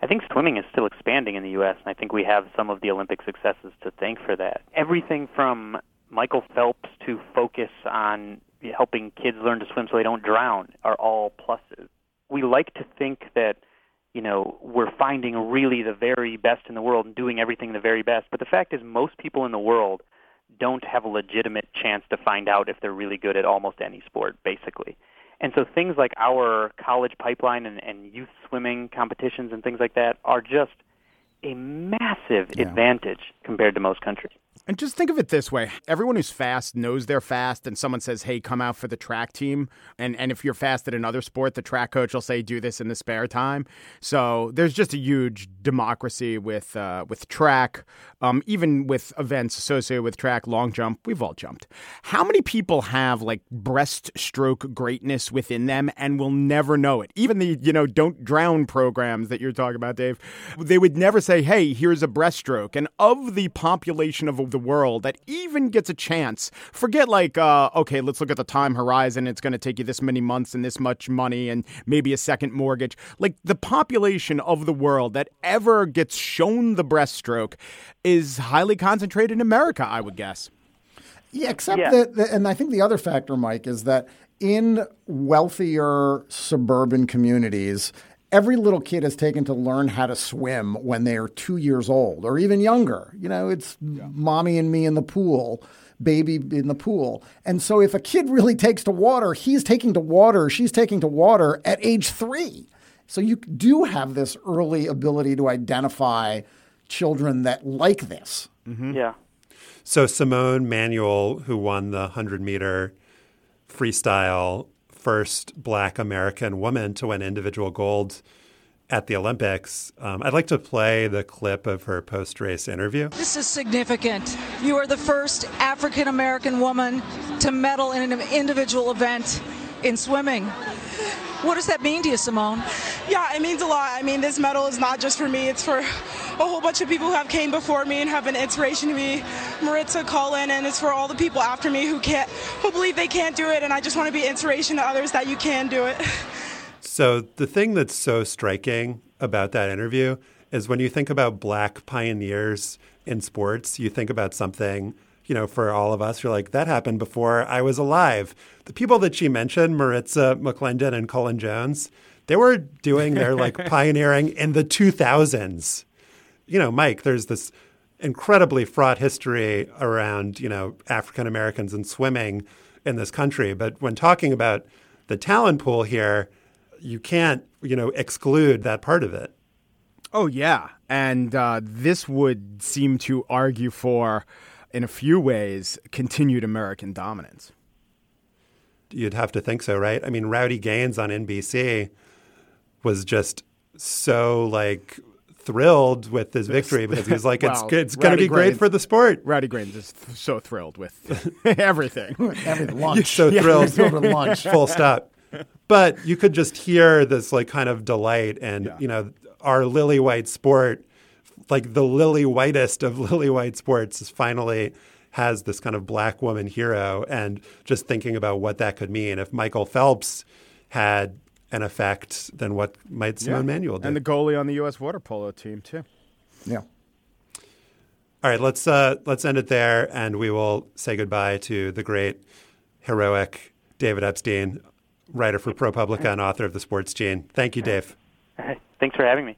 Speaker 4: I think swimming is still expanding in the U.S., and I think we have some of the Olympic successes to thank for that. Everything from Michael Phelps to focus on helping kids learn to swim so they don't drown are all pluses. We like to think that you know we're finding really the very best in the world and doing everything the very best, but the fact is most people in the world don't have a legitimate chance to find out if they're really good at almost any sport, basically. And so things like our college pipeline and, and youth swimming competitions and things like that are just a massive yeah. advantage compared to most countries.
Speaker 8: And just think of it this way everyone who's fast knows they're fast, and someone says, hey, come out for the track team. And, and if you're fast at another sport, the track coach will say, do this in the spare time. So there's just a huge democracy with, uh, with track, um, even with events associated with track, long jump. We've all jumped. How many people have like breaststroke greatness within them and will never know it? Even the, you know, don't drown programs that you're talking about, Dave, they would never say, hey, here's a breaststroke. And of the population of the world that even gets a chance. Forget like, uh, okay, let's look at the time horizon. It's going to take you this many months and this much money and maybe a second mortgage. Like the population of the world that ever gets shown the breaststroke is highly concentrated in America, I would guess.
Speaker 3: Yeah, except yeah. that, and I think the other factor, Mike, is that in wealthier suburban communities, every little kid is taken to learn how to swim when they are two years old or even younger. You know, it's yeah. mommy and me in the pool, baby in the pool. And so if a kid really takes to water, he's taking to water, she's taking to water at age three. So you do have this early ability to identify children that like this.
Speaker 4: Mm-hmm. Yeah.
Speaker 2: So Simone Manuel, who won the 100 meter freestyle first black American woman to win individual gold at the Olympics. Um, I'd like to play the clip of her post race interview.
Speaker 9: This is significant. You are the first African American woman to medal in an individual event in swimming. What does that mean to you, Simone?
Speaker 10: Yeah, it means a lot. I mean, this medal is not just for me, it's for a whole bunch of people who have came before me and have been inspiration to me. Maritza, Cullen, and it's for all the people after me who can't, who believe they can't do it. And I just want to be inspiration to others that you can do it.
Speaker 2: So the thing that's so striking about that interview is when you think about black pioneers in sports, you think about something you know, for all of us, you're like, that happened before I was alive. The people that she mentioned, Maritza McClendon and Cullen Jones, they were doing their like pioneering in the 2000s you know, Mike, there's this incredibly fraught history around, you know, African Americans and swimming in this country. But when talking about the talent pool here, you can't, you know, exclude that part of it.
Speaker 8: Oh, yeah. And uh, this would seem to argue for, in a few ways, continued American dominance.
Speaker 2: You'd have to think so, right? I mean, Rowdy Gaines on NBC was just so like thrilled with his victory because he was like, well, it's, it's going to be great for the sport.
Speaker 8: Rowdy Gaines is th- so thrilled with everything.
Speaker 3: Having lunch.
Speaker 2: so
Speaker 3: yeah,
Speaker 2: thrilled.
Speaker 3: lunch.
Speaker 2: Full stop. But you could just hear this like kind of delight and, yeah. you know, our lily white sport, like the lily whitest of lily white sports, is finally has this kind of black woman hero. And just thinking about what that could mean if Michael Phelps had an effect, than what might Simone yeah. Manuel do?
Speaker 8: And the goalie on the U.S. water polo team too.
Speaker 3: Yeah.
Speaker 2: All right, let's uh, let's end it there, and we will say goodbye to the great, heroic David Epstein, writer for ProPublica and author of The Sports Gene. Thank you, Dave.
Speaker 4: Thanks for having me.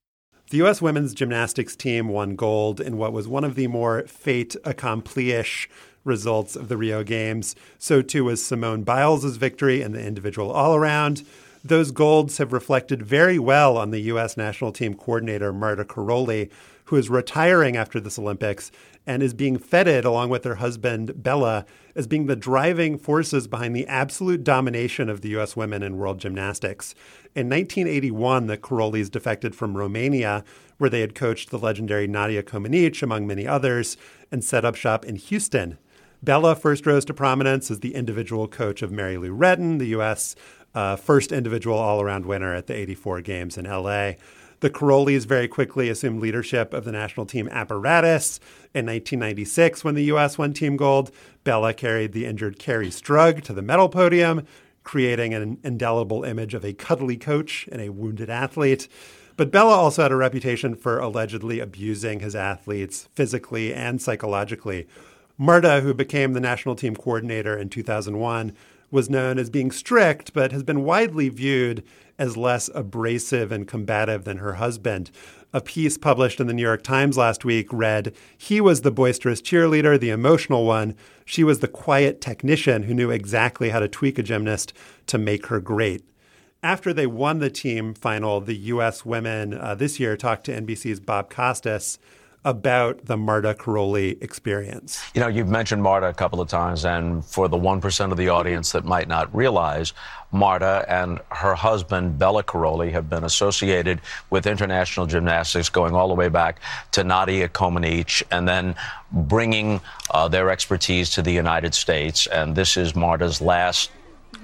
Speaker 2: The U.S. women's gymnastics team won gold in what was one of the more fait accompli ish results of the Rio Games. So too was Simone Biles' victory in the individual all around. Those golds have reflected very well on the U.S. national team coordinator, Marta Karolyi, who is retiring after this Olympics and is being feted along with her husband, Bela, as being the driving forces behind the absolute domination of the U.S. women in world gymnastics. In 1981, the Karolyis defected from Romania, where they had coached the legendary Nadia Comaneci, among many others, and set up shop in Houston. Bela first rose to prominence as the individual coach of Mary Lou Retton, the U.S. Uh, first individual all around winner at the 84 Games in LA. The Karolyis very quickly assumed leadership of the national team apparatus. In 1996, when the U.S. won team gold, Bela carried the injured Kerri Strug to the medal podium, creating an indelible image of a cuddly coach and a wounded athlete. But Bela also had a reputation for allegedly abusing his athletes physically and psychologically. Marta, who became the national team coordinator in 2001, was known as being strict, but has been widely viewed as less abrasive and combative than her husband. A piece published in the New York Times last week read He was the boisterous cheerleader, the emotional one. She was the quiet technician who knew exactly how to tweak a gymnast to make her great. After they won the team final, the U.S. women uh, this year talked to NBC's Bob Costas about the Marta Karolyi experience.
Speaker 11: You know, you've mentioned Marta a couple of times, and for the 1% of the audience that might not realize, Marta and her husband, Bela Karolyi, have been associated with international gymnastics going all the way back to Nadia Comaneci and then bringing uh, their expertise to the United States. And this is Marta's last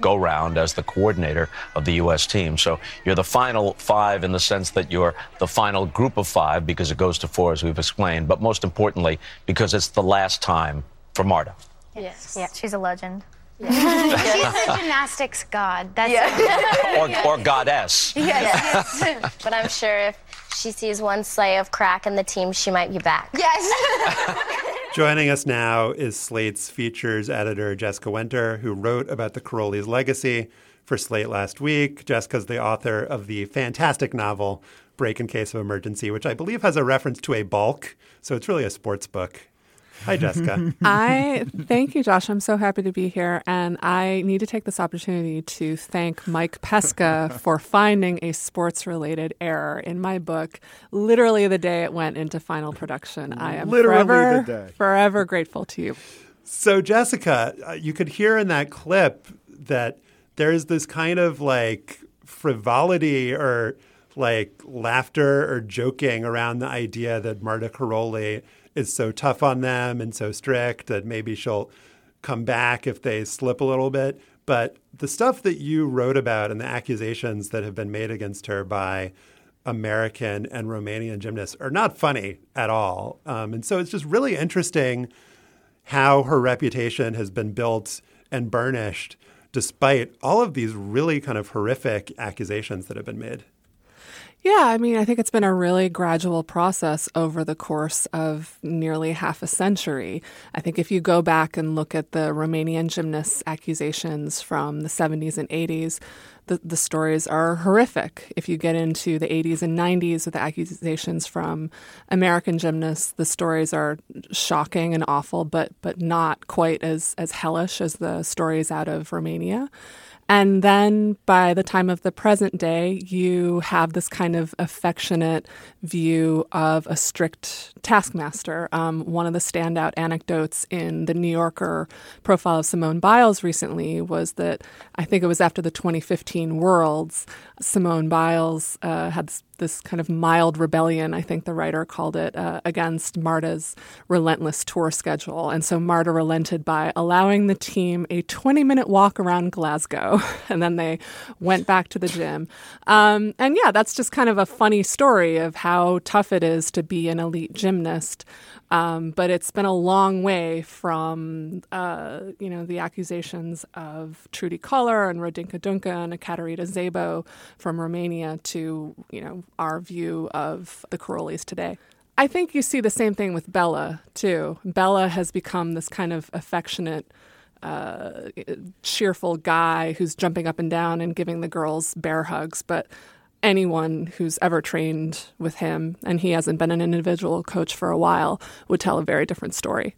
Speaker 11: go round as the coordinator of the U.S. team. So you're the final five in the sense that you're the final group of five because it goes to four, as we've explained, but most importantly, because it's the last time for Marta.
Speaker 12: Yes. Yeah, she's a legend. Yeah. she's a gymnastics god. That's
Speaker 11: yeah. or, or goddess.
Speaker 12: Yes. yes. but I'm sure if she sees one slay of crack in the team, she might be back.
Speaker 13: Yes.
Speaker 2: Joining us now is Slate's features editor, Jessica Winter, who wrote about the Karolyis' legacy for Slate last week. Jessica's the author of the fantastic novel Break in Case of Emergency, which I believe has a reference to a bulk. So it's really a sports book. Hi, Jessica.
Speaker 14: I thank you, Josh. I'm so happy to be here. And I need to take this opportunity to thank Mike Pesca for finding a sports related error in my book literally the day it went into final production. I am literally forever, forever grateful to you.
Speaker 2: So, Jessica, uh, you could hear in that clip that there's this kind of like frivolity or like laughter or joking around the idea that Marta Karolyi is so tough on them and so strict that maybe she'll come back if they slip a little bit. But the stuff that you wrote about and the accusations that have been made against her by American and Romanian gymnasts are not funny at all. Um, and so it's just really interesting how her reputation has been built and burnished despite all of these really kind of horrific accusations that have been made.
Speaker 14: Yeah, I mean, I think it's been a really gradual process over the course of nearly half a century. I think if you go back and look at the Romanian gymnasts' accusations from the 70s and 80s, the, the stories are horrific. If you get into the 80s and 90s with the accusations from American gymnasts, the stories are shocking and awful, but but not quite as as hellish as the stories out of Romania. And then by the time of the present day, you have this kind of affectionate view of a strict taskmaster. Um, one of the standout anecdotes in the New Yorker profile of Simone Biles recently was that I think it was after the 2015 Worlds, Simone Biles uh, had this kind of mild rebellion, I think the writer called it, uh, against Marta's relentless tour schedule. And so Marta relented by allowing the team a 20 minute walk around Glasgow. and then they went back to the gym. Um, and yeah, that's just kind of a funny story of how tough it is to be an elite gymnast. Um, but it's been a long way from, uh, you know, the accusations of Trudy Kollar and Rodinka Dunca and Ekaterina Szabo from Romania to, you know, our view of the Karolyis today. I think you see the same thing with Bela, too. Bela has become this kind of affectionate, uh, cheerful guy who's jumping up and down and giving the girls bear hugs. But anyone who's ever trained with him, and he hasn't been an individual coach for a while, would tell a very different story.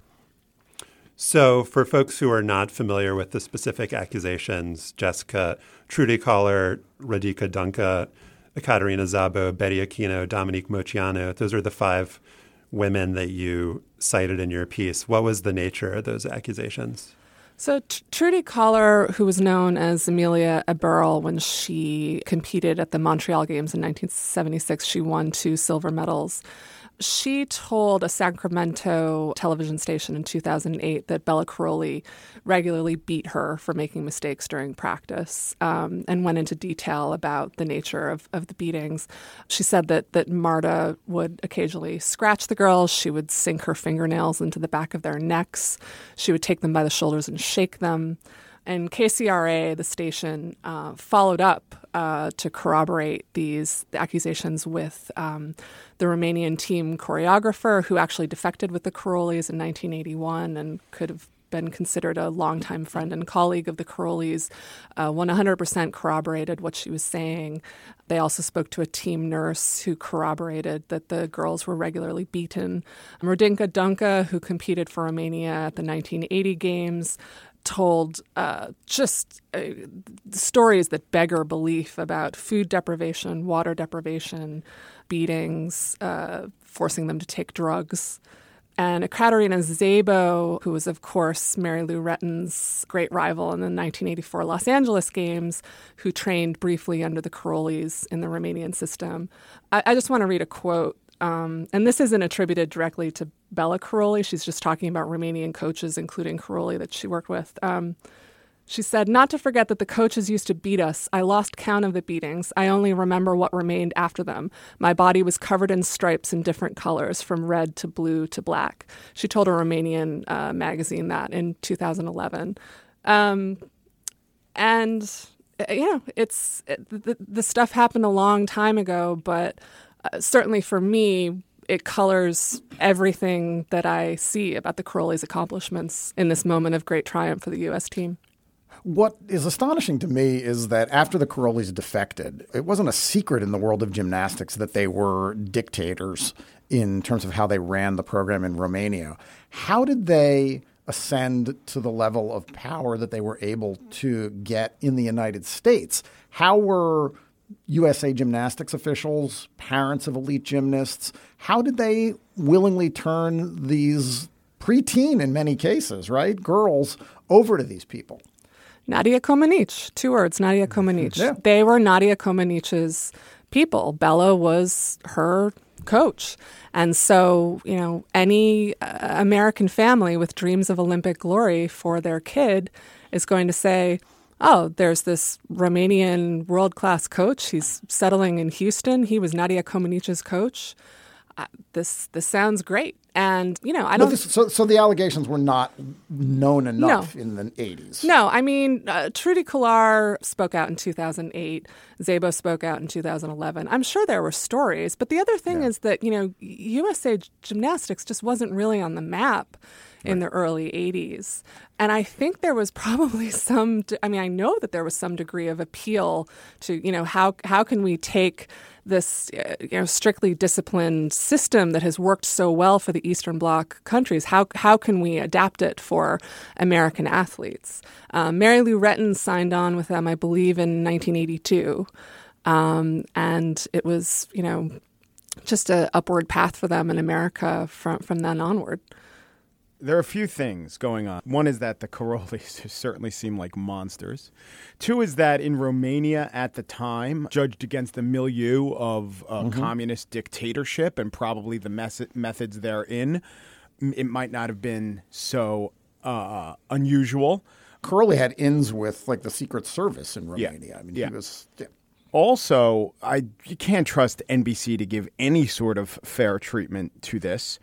Speaker 2: So, for folks who are not familiar with the specific accusations, Jessica, Trudy Kollar, Rodica Dunca, Ekaterina Szabo, Betty Okino, Dominique Moceanu. Those are the five women that you cited in your piece. What was the nature of those accusations?
Speaker 14: So Trudy Kollar, who was known as Emilia Eberle when she competed at the Montreal Games in 1976, she won two silver medals. She told a Sacramento television station in 2008 that Bela Karolyi regularly beat her for making mistakes during practice um, and went into detail about the nature of, of the beatings. She said that, that Marta would occasionally scratch the girls, she would sink her fingernails into the back of their necks, she would take them by the shoulders and shake them. And KCRA, the station, uh, followed up uh, to corroborate these accusations with um, the Romanian team choreographer who actually defected with the Karolyis in 1981 and could have been considered a longtime friend and colleague of the Karolyis, uh, 100% corroborated what she was saying. They also spoke to a team nurse who corroborated that the girls were regularly beaten. Radinka Dunca, who competed for Romania at the 1980 Games, told uh, just uh, stories that beggar belief about food deprivation, water deprivation, beatings, uh, forcing them to take drugs. And Ekaterina Szabo, who was, of course, Mary Lou Retton's great rival in the 1984 Los Angeles Games, who trained briefly under the Karolyis in the Romanian system. I, I just want to read a quote um, and this isn't attributed directly to Bela Karolyi. She's just talking about Romanian coaches, including Karolyi, that she worked with. Um, she said, Not to forget that the coaches used to beat us. I lost count of the beatings. I only remember what remained after them. My body was covered in stripes in different colors, from red to blue to black. She told a Romanian uh, magazine that in 2011. Um, and, uh, you know, it's it, the, the stuff happened a long time ago, but uh, certainly for me, it colors everything that I see about the Karolyis' accomplishments in this moment of great triumph for the U.S. team.
Speaker 3: What is astonishing to me is that after the Karolyis defected, it wasn't a secret in the world of gymnastics that they were dictators in terms of how they ran the program in Romania. How did they ascend to the level of power that they were able to get in the United States? How were USA gymnastics officials, parents of elite gymnasts, how did they willingly turn these preteen, in many cases, right, girls over to these people?
Speaker 14: Nadia Comaneci, two words, Nadia Comaneci. Yeah. They were Nadia Comaneci's people. Bela was her coach. And so, you know, any uh, American family with dreams of Olympic glory for their kid is going to say, oh, there's this Romanian world class coach. He's settling in Houston. He was Nadia Comaneci's coach. this this sounds great. And you know, I don't.
Speaker 3: This, so, so the allegations were not known enough
Speaker 14: No.
Speaker 3: in the eighties.
Speaker 14: No, I mean, uh, Trudy Kollar spoke out in 2008. Szabo spoke out in 2011. I'm sure there were stories, but the other thing is that, you know, USA gymnastics just wasn't really on the map in the early 80s. And I think there was probably some, I mean, I know that there was some degree of appeal to, you know, how, how can we take this uh, you know strictly disciplined system that has worked so well for the Eastern Bloc countries. How how can we adapt it for American athletes? Um, Mary Lou Retton signed on with them, I believe, in 1982, um, and it was you know just a upward path for them in America from from then onward.
Speaker 8: There are a few things going on. One is that the Karolyis certainly seem like monsters. Two is that in Romania at the time, judged against the milieu of a
Speaker 3: Mhm.
Speaker 8: communist dictatorship and probably the mes- methods therein, it might not have been so uh, unusual.
Speaker 3: Curly had ins with like the Secret Service in
Speaker 8: Yeah.
Speaker 3: Romania. I mean,
Speaker 8: Yeah.
Speaker 3: he was. yeah.
Speaker 8: Also, I you can't trust NBC to give any sort of fair treatment to this.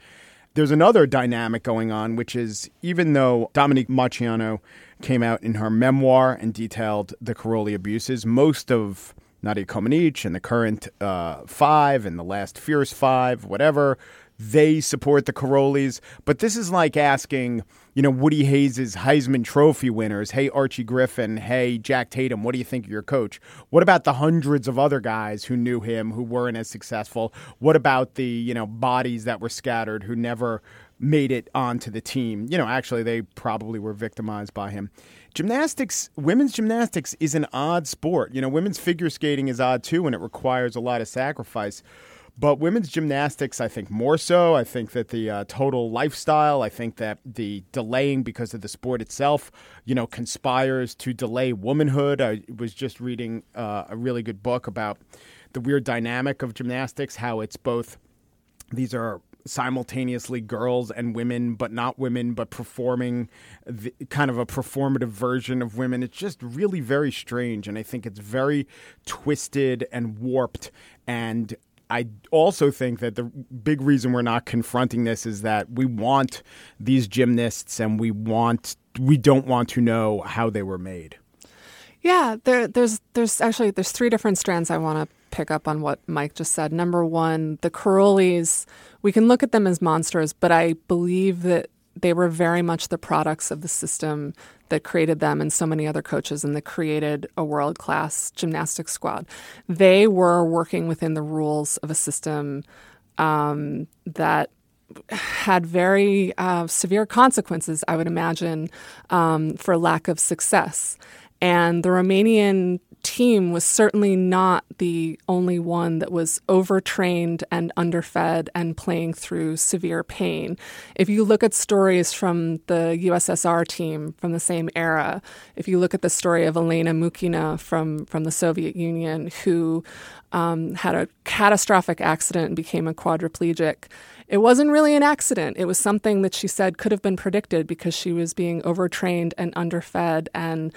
Speaker 8: There's another dynamic going on, which is even though Dominique Moceanu came out in her memoir and detailed the Karolyi abuses, most of Nadia Comaneci and the current uh, five and the last Fierce Five, whatever, they support the Karolyis. But this is like asking, you know, Woody Hayes' Heisman Trophy winners, hey, Archie Griffin, hey, Jack Tatum, what do you think of your coach? What about the hundreds of other guys who knew him who weren't as successful? What about the, you know, bodies that were scattered who never made it onto the team? You know, actually, they probably were victimized by him. Gymnastics, women's gymnastics is an odd sport. You know, women's figure skating is odd too, and it requires a lot of sacrifice. But women's gymnastics, I think more so. I think that the uh, total lifestyle, I think that the delaying because of the sport itself, you know, conspires to delay womanhood. I was just reading uh, a really good book about the weird dynamic of gymnastics, how it's both, these are simultaneously girls and women, but not women, but performing the, kind of a performative version of women. It's just really very strange. And I think it's very twisted and warped. And I also think that the big reason we're not confronting this is that we want these gymnasts and we want we don't want to know how they were made.
Speaker 14: Yeah, there, there's there's actually there's three different strands I want to pick up on what Mike just said. Number one, the Karolyis, we can look at them as monsters, but I believe that they were very much the products of the system that created them and so many other coaches and that created a world class gymnastics squad. They were working within the rules of a system um, that had very uh, severe consequences, I would imagine, um, for lack of success. And the Romanian team was certainly not the only one that was overtrained and underfed and playing through severe pain. If you look at stories from the USSR team from the same era, if you look at the story of Elena Mukhina from, from the Soviet Union, who um, had a catastrophic accident and became a quadriplegic, it wasn't really an accident. It was something that she said could have been predicted because she was being overtrained and underfed and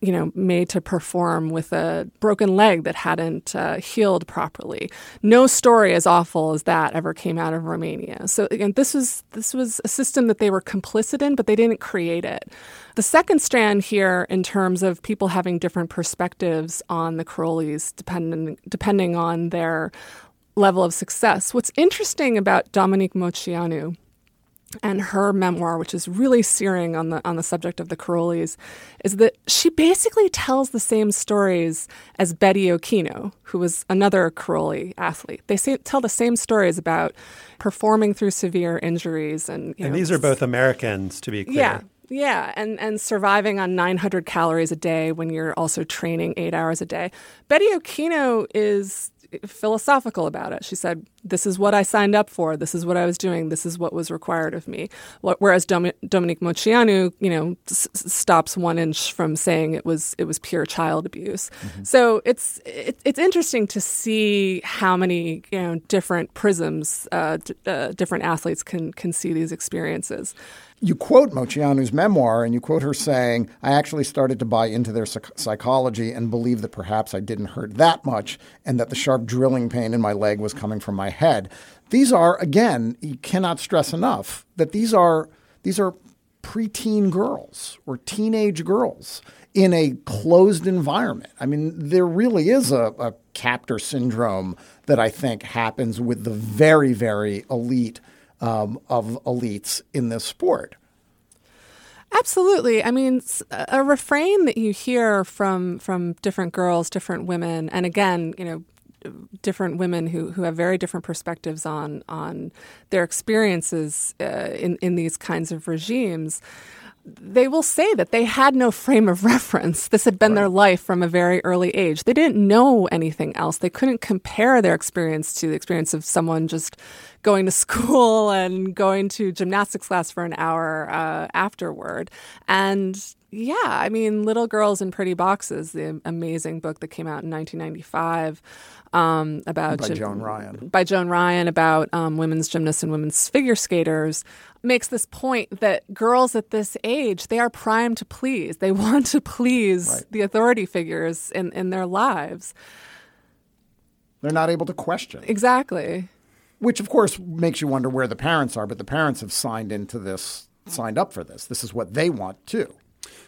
Speaker 14: you know, made to perform with a broken leg that hadn't uh, healed properly. No story as awful as that ever came out of Romania. So again, this was this was a system that they were complicit in, but they didn't create it. The second strand here, in terms of people having different perspectives on the Karolyis, depending depending on their level of success. What's interesting about Dominique Moceanu and her memoir, which is really searing on the on the subject of the Karolyis, is that she basically tells the same stories as Betty Okino, who was another Karolyi athlete. They say, tell the same stories about performing through severe injuries, and you
Speaker 2: And
Speaker 14: know,
Speaker 2: these are both Americans, to be clear.
Speaker 14: yeah. Yeah, and, and surviving on 900 calories a day when you're also training eight hours a day. Betty Okino is philosophical about it. She said, This is what I signed up for. This is what I was doing. This is what was required of me. Whereas Dom- Dominique Moceanu, you know, s- stops one inch from saying it was it was pure child abuse. So it's it, it's interesting to see how many you know different prisms uh, d- uh, different athletes can can see these experiences.
Speaker 3: You quote Moceanu's memoir and you quote her saying, I actually started to buy into their psych- psychology and believe that perhaps I didn't hurt that much and that the sharp drilling pain in my leg was coming from my head. These are, again, you cannot stress enough that these are, these are preteen girls or teenage girls in a closed environment. I mean, there really is a, a captor syndrome that I think happens with the very, very elite um, of elites in this sport.
Speaker 14: Absolutely. I mean, a refrain that you hear from from different girls, different women, and again, you know, different women who, who have very different perspectives on on their experiences uh, in in these kinds of regimes they will say that they had no frame of reference. This had been right. their life from a very early age. They didn't know anything else. They couldn't compare their experience to the experience of someone just going to school and going to gymnastics class for an hour uh, afterward. And yeah, I mean, Little Girls in Pretty Boxes, the amazing book that came out in 1995 um, about
Speaker 3: by Joan Ryan.
Speaker 14: By Joan Ryan about um, women's gymnasts and women's figure skaters makes this point that girls at this age they are primed to please. They want to please right. the authority figures in in their lives.
Speaker 3: They're not able to question.
Speaker 14: Exactly.
Speaker 3: Which of course makes you wonder where the parents are, but the parents have signed into this, signed up for this. This is what they want too.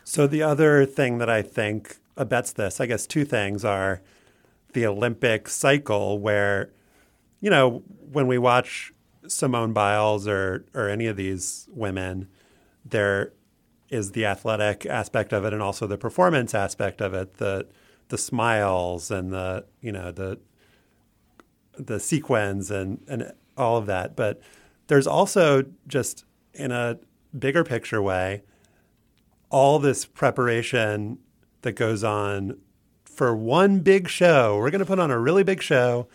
Speaker 2: So the other thing that I think abets this, I guess two things are the Olympic cycle where, you know, when we watch Simone Biles or or any of these women, there is the athletic aspect of it and also the performance aspect of it, the the smiles and the you know the the sequins and and all of that. But there's also just in a bigger picture way, all this preparation that goes on for one big show. We're going to put on a really big show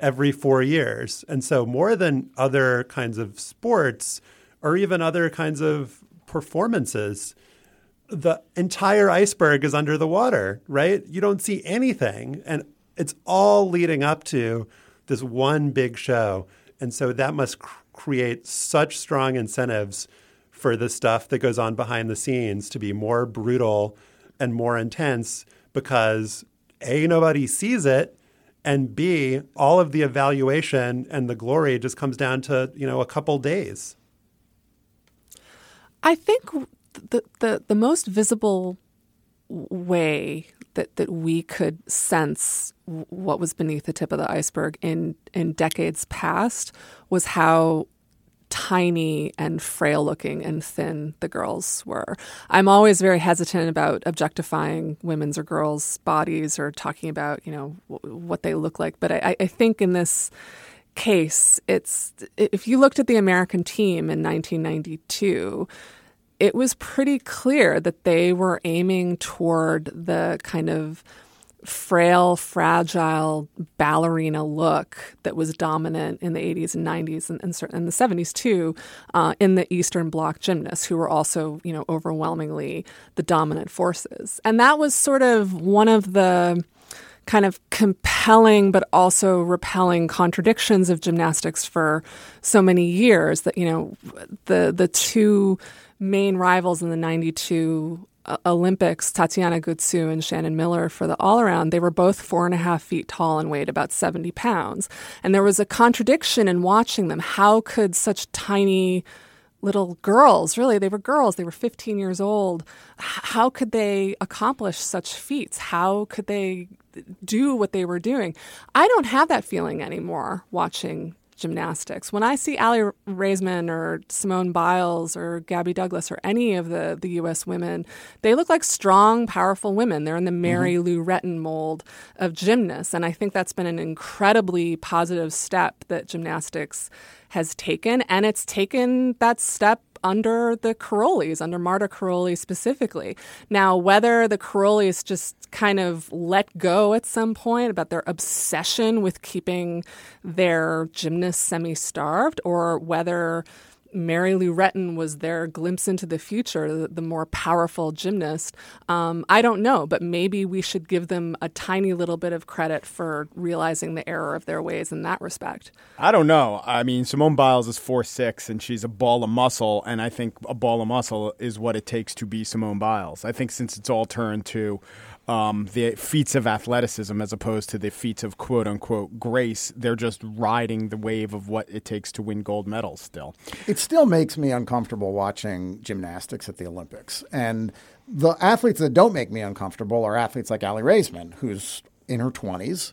Speaker 2: every four years. And so, more than other kinds of sports or even other kinds of performances, the entire iceberg is under the water, right? You don't see anything. And it's all leading up to this one big show. And so, that must cr- create such strong incentives for the stuff that goes on behind the scenes to be more brutal and more intense because a, nobody sees it, and B, all of the evaluation and the glory just comes down to, you know, a couple days.
Speaker 14: I think the the, the most visible way that, that we could sense what was beneath the tip of the iceberg in, in decades past was how tiny and frail looking and thin the girls were. I'm always very hesitant about objectifying women's or girls' bodies or talking about, you know, w- what they look like. But I, I think in this case, it's if you looked at the American team in 1992, it was pretty clear that they were aiming toward the kind of frail, fragile ballerina look that was dominant in the 80s and 90s and, and in the 70s too uh, in the Eastern Bloc gymnasts who were also, you know, overwhelmingly the dominant forces. And that was sort of one of the kind of compelling but also repelling contradictions of gymnastics for so many years that, you know, the the two main rivals in the 92 Olympics, Tatiana Gutsu and Shannon Miller for the all around, they were both four and a half feet tall and weighed about 70 pounds. And there was a contradiction in watching them. How could such tiny little girls, really, they were girls, they were 15 years old, how could they accomplish such feats? How could they do what they were doing? I don't have that feeling anymore watching gymnastics. When I see Aly Raisman or Simone Biles or Gabby Douglas or any of the, the U.S. women, they look like strong, powerful women. They're in the Mary mm-hmm. Lou Retton mold of gymnasts. And I think that's been an incredibly positive step that gymnastics has taken. And it's taken that step under the Karolyis, under Marta Karolyi specifically. Now, whether the Karolyis just kind of let go at some point about their obsession with keeping their gymnasts semi starved, or whether Mary Lou Retton was their glimpse into the future, the, the more powerful gymnast. Um, I don't know, but maybe we should give them a tiny little bit of credit for realizing the error of their ways in that respect.
Speaker 8: I don't know. I mean, Simone Biles is four six, and she's a ball of muscle, and I think a ball of muscle is what it takes to be Simone Biles. I think since it's all turned to um, the feats of athleticism as opposed to the feats of quote unquote grace. They're just riding the wave of what it takes to win gold medals still.
Speaker 3: It still makes me uncomfortable watching gymnastics at the Olympics. And the athletes that don't make me uncomfortable are athletes like Aly Raisman, who's in her 20s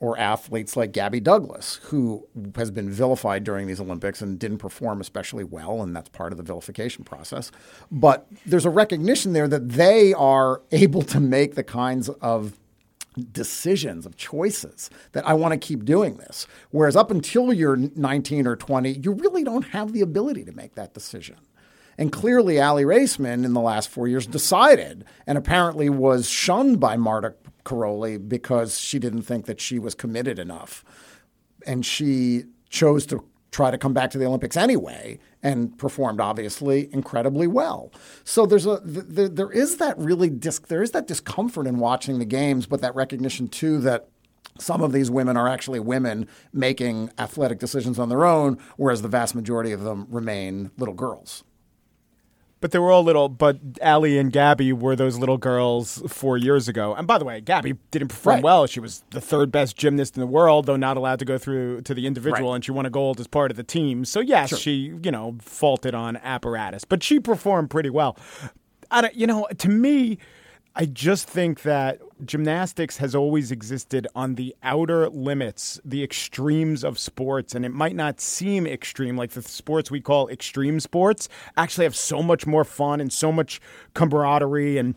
Speaker 3: or athletes like Gabby Douglas, who has been vilified during these Olympics and didn't perform especially well, and that's part of the vilification process. But there's a recognition there that they are able to make the kinds of decisions, of choices that I want to keep doing this. Whereas up until you're 19 or 20, you really don't have the ability to make that decision. And clearly, Aly Raisman in the last four years decided and apparently was shunned by Marta Karolyi because she didn't think that she was committed enough. And she chose to try to come back to the Olympics anyway and performed obviously incredibly well. So there's a there, there is that really dis, there is that discomfort in watching the games, but that recognition too that some of these women are actually women making athletic decisions on their own, whereas the vast majority of them remain little girls.
Speaker 8: But they were all little. But Aly and Gabby were those little girls four years ago. And by the way, Gabby didn't perform
Speaker 3: Right.
Speaker 8: well. She was the third best gymnast in the world, though not allowed to go through to the individual.
Speaker 3: Right.
Speaker 8: And she won a gold as part of the team. So yes,
Speaker 3: Sure.
Speaker 8: she you know faulted on apparatus, but she performed pretty well. I don't, you know, to me, I just think that gymnastics has always existed on the outer limits, the extremes of sports, and it might not seem extreme, like the sports we call extreme sports actually have so much more fun and so much camaraderie. And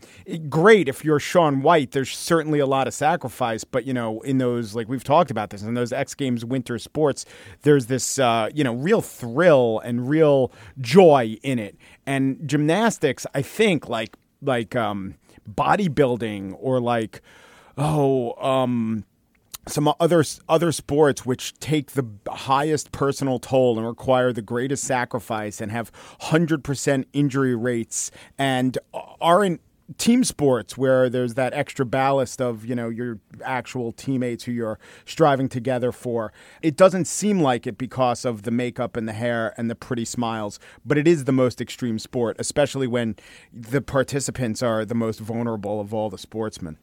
Speaker 8: great if you're Shaun White, there's certainly a lot of sacrifice, but you know, in those, like we've talked about this, in those X Games winter sports, there's this, uh, you know, real thrill and real joy in it. And gymnastics, I think, like, like, um, bodybuilding or like oh um some other other sports which take the highest personal toll and require the greatest sacrifice and have 100% injury rates and aren't team sports where there's that extra ballast of you know your actual teammates who you're striving together for it doesn't seem like it because of the makeup and the hair and the pretty smiles but it is the most extreme sport especially when the participants are the most vulnerable of all the sportsmen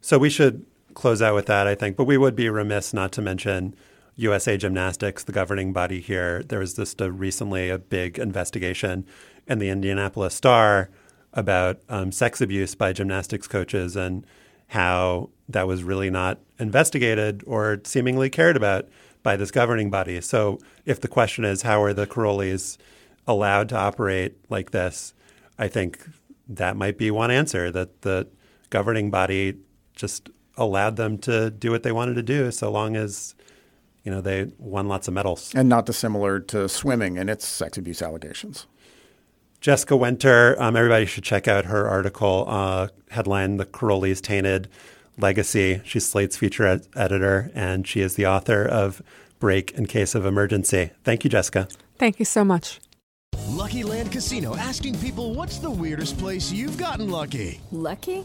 Speaker 2: So we should close out with that, I think. But we would be remiss not to mention USA Gymnastics, the governing body here. There was just a recently a big investigation in the Indianapolis Star about um, sex abuse by gymnastics coaches and how that was really not investigated or seemingly cared about by this governing body. So if the question is how are the Karolyis allowed to operate like this, I think that might be one answer that the governing body just allowed them to do what they wanted to do so long as you know they won lots of medals.
Speaker 3: And not dissimilar to swimming and its sex abuse allegations.
Speaker 2: Jessica Winter, um, everybody should check out her article, uh, headline The Karolyis Tainted Legacy. She's Slate's feature ed- editor, and she is the author of Break in Case of Emergency. Thank you, Jessica.
Speaker 14: Thank you so much.
Speaker 13: Lucky Land Casino asking people what's the weirdest place you've gotten lucky?
Speaker 15: Lucky?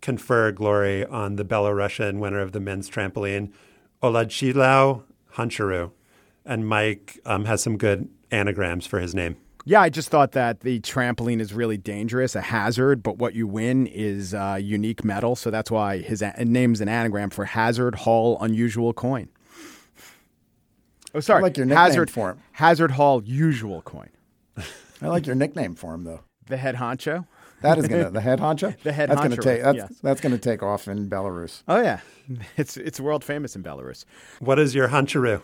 Speaker 2: confer glory on the Belarusian winner of the men's trampoline, Uladzislau Hancharou. And Mike um, has some good anagrams for his name.
Speaker 8: Yeah, I just thought that the trampoline is really dangerous, a hazard, but what you win is uh, unique metal. So that's why his a- name's an anagram for Hazard Hall Unusual Coin. Oh, sorry.
Speaker 3: I like your nickname
Speaker 8: Hazard
Speaker 3: for him.
Speaker 8: Hazard Hall Usual Coin.
Speaker 3: I like your nickname for him, though.
Speaker 8: The head honcho.
Speaker 3: That is gonna the head honcho.
Speaker 8: The head
Speaker 3: that's gonna
Speaker 8: honcho,
Speaker 3: take that's,
Speaker 8: yes.
Speaker 3: that's gonna take off in Belarus.
Speaker 8: Oh yeah, it's it's world famous in Belarus.
Speaker 2: What is your Hancharou?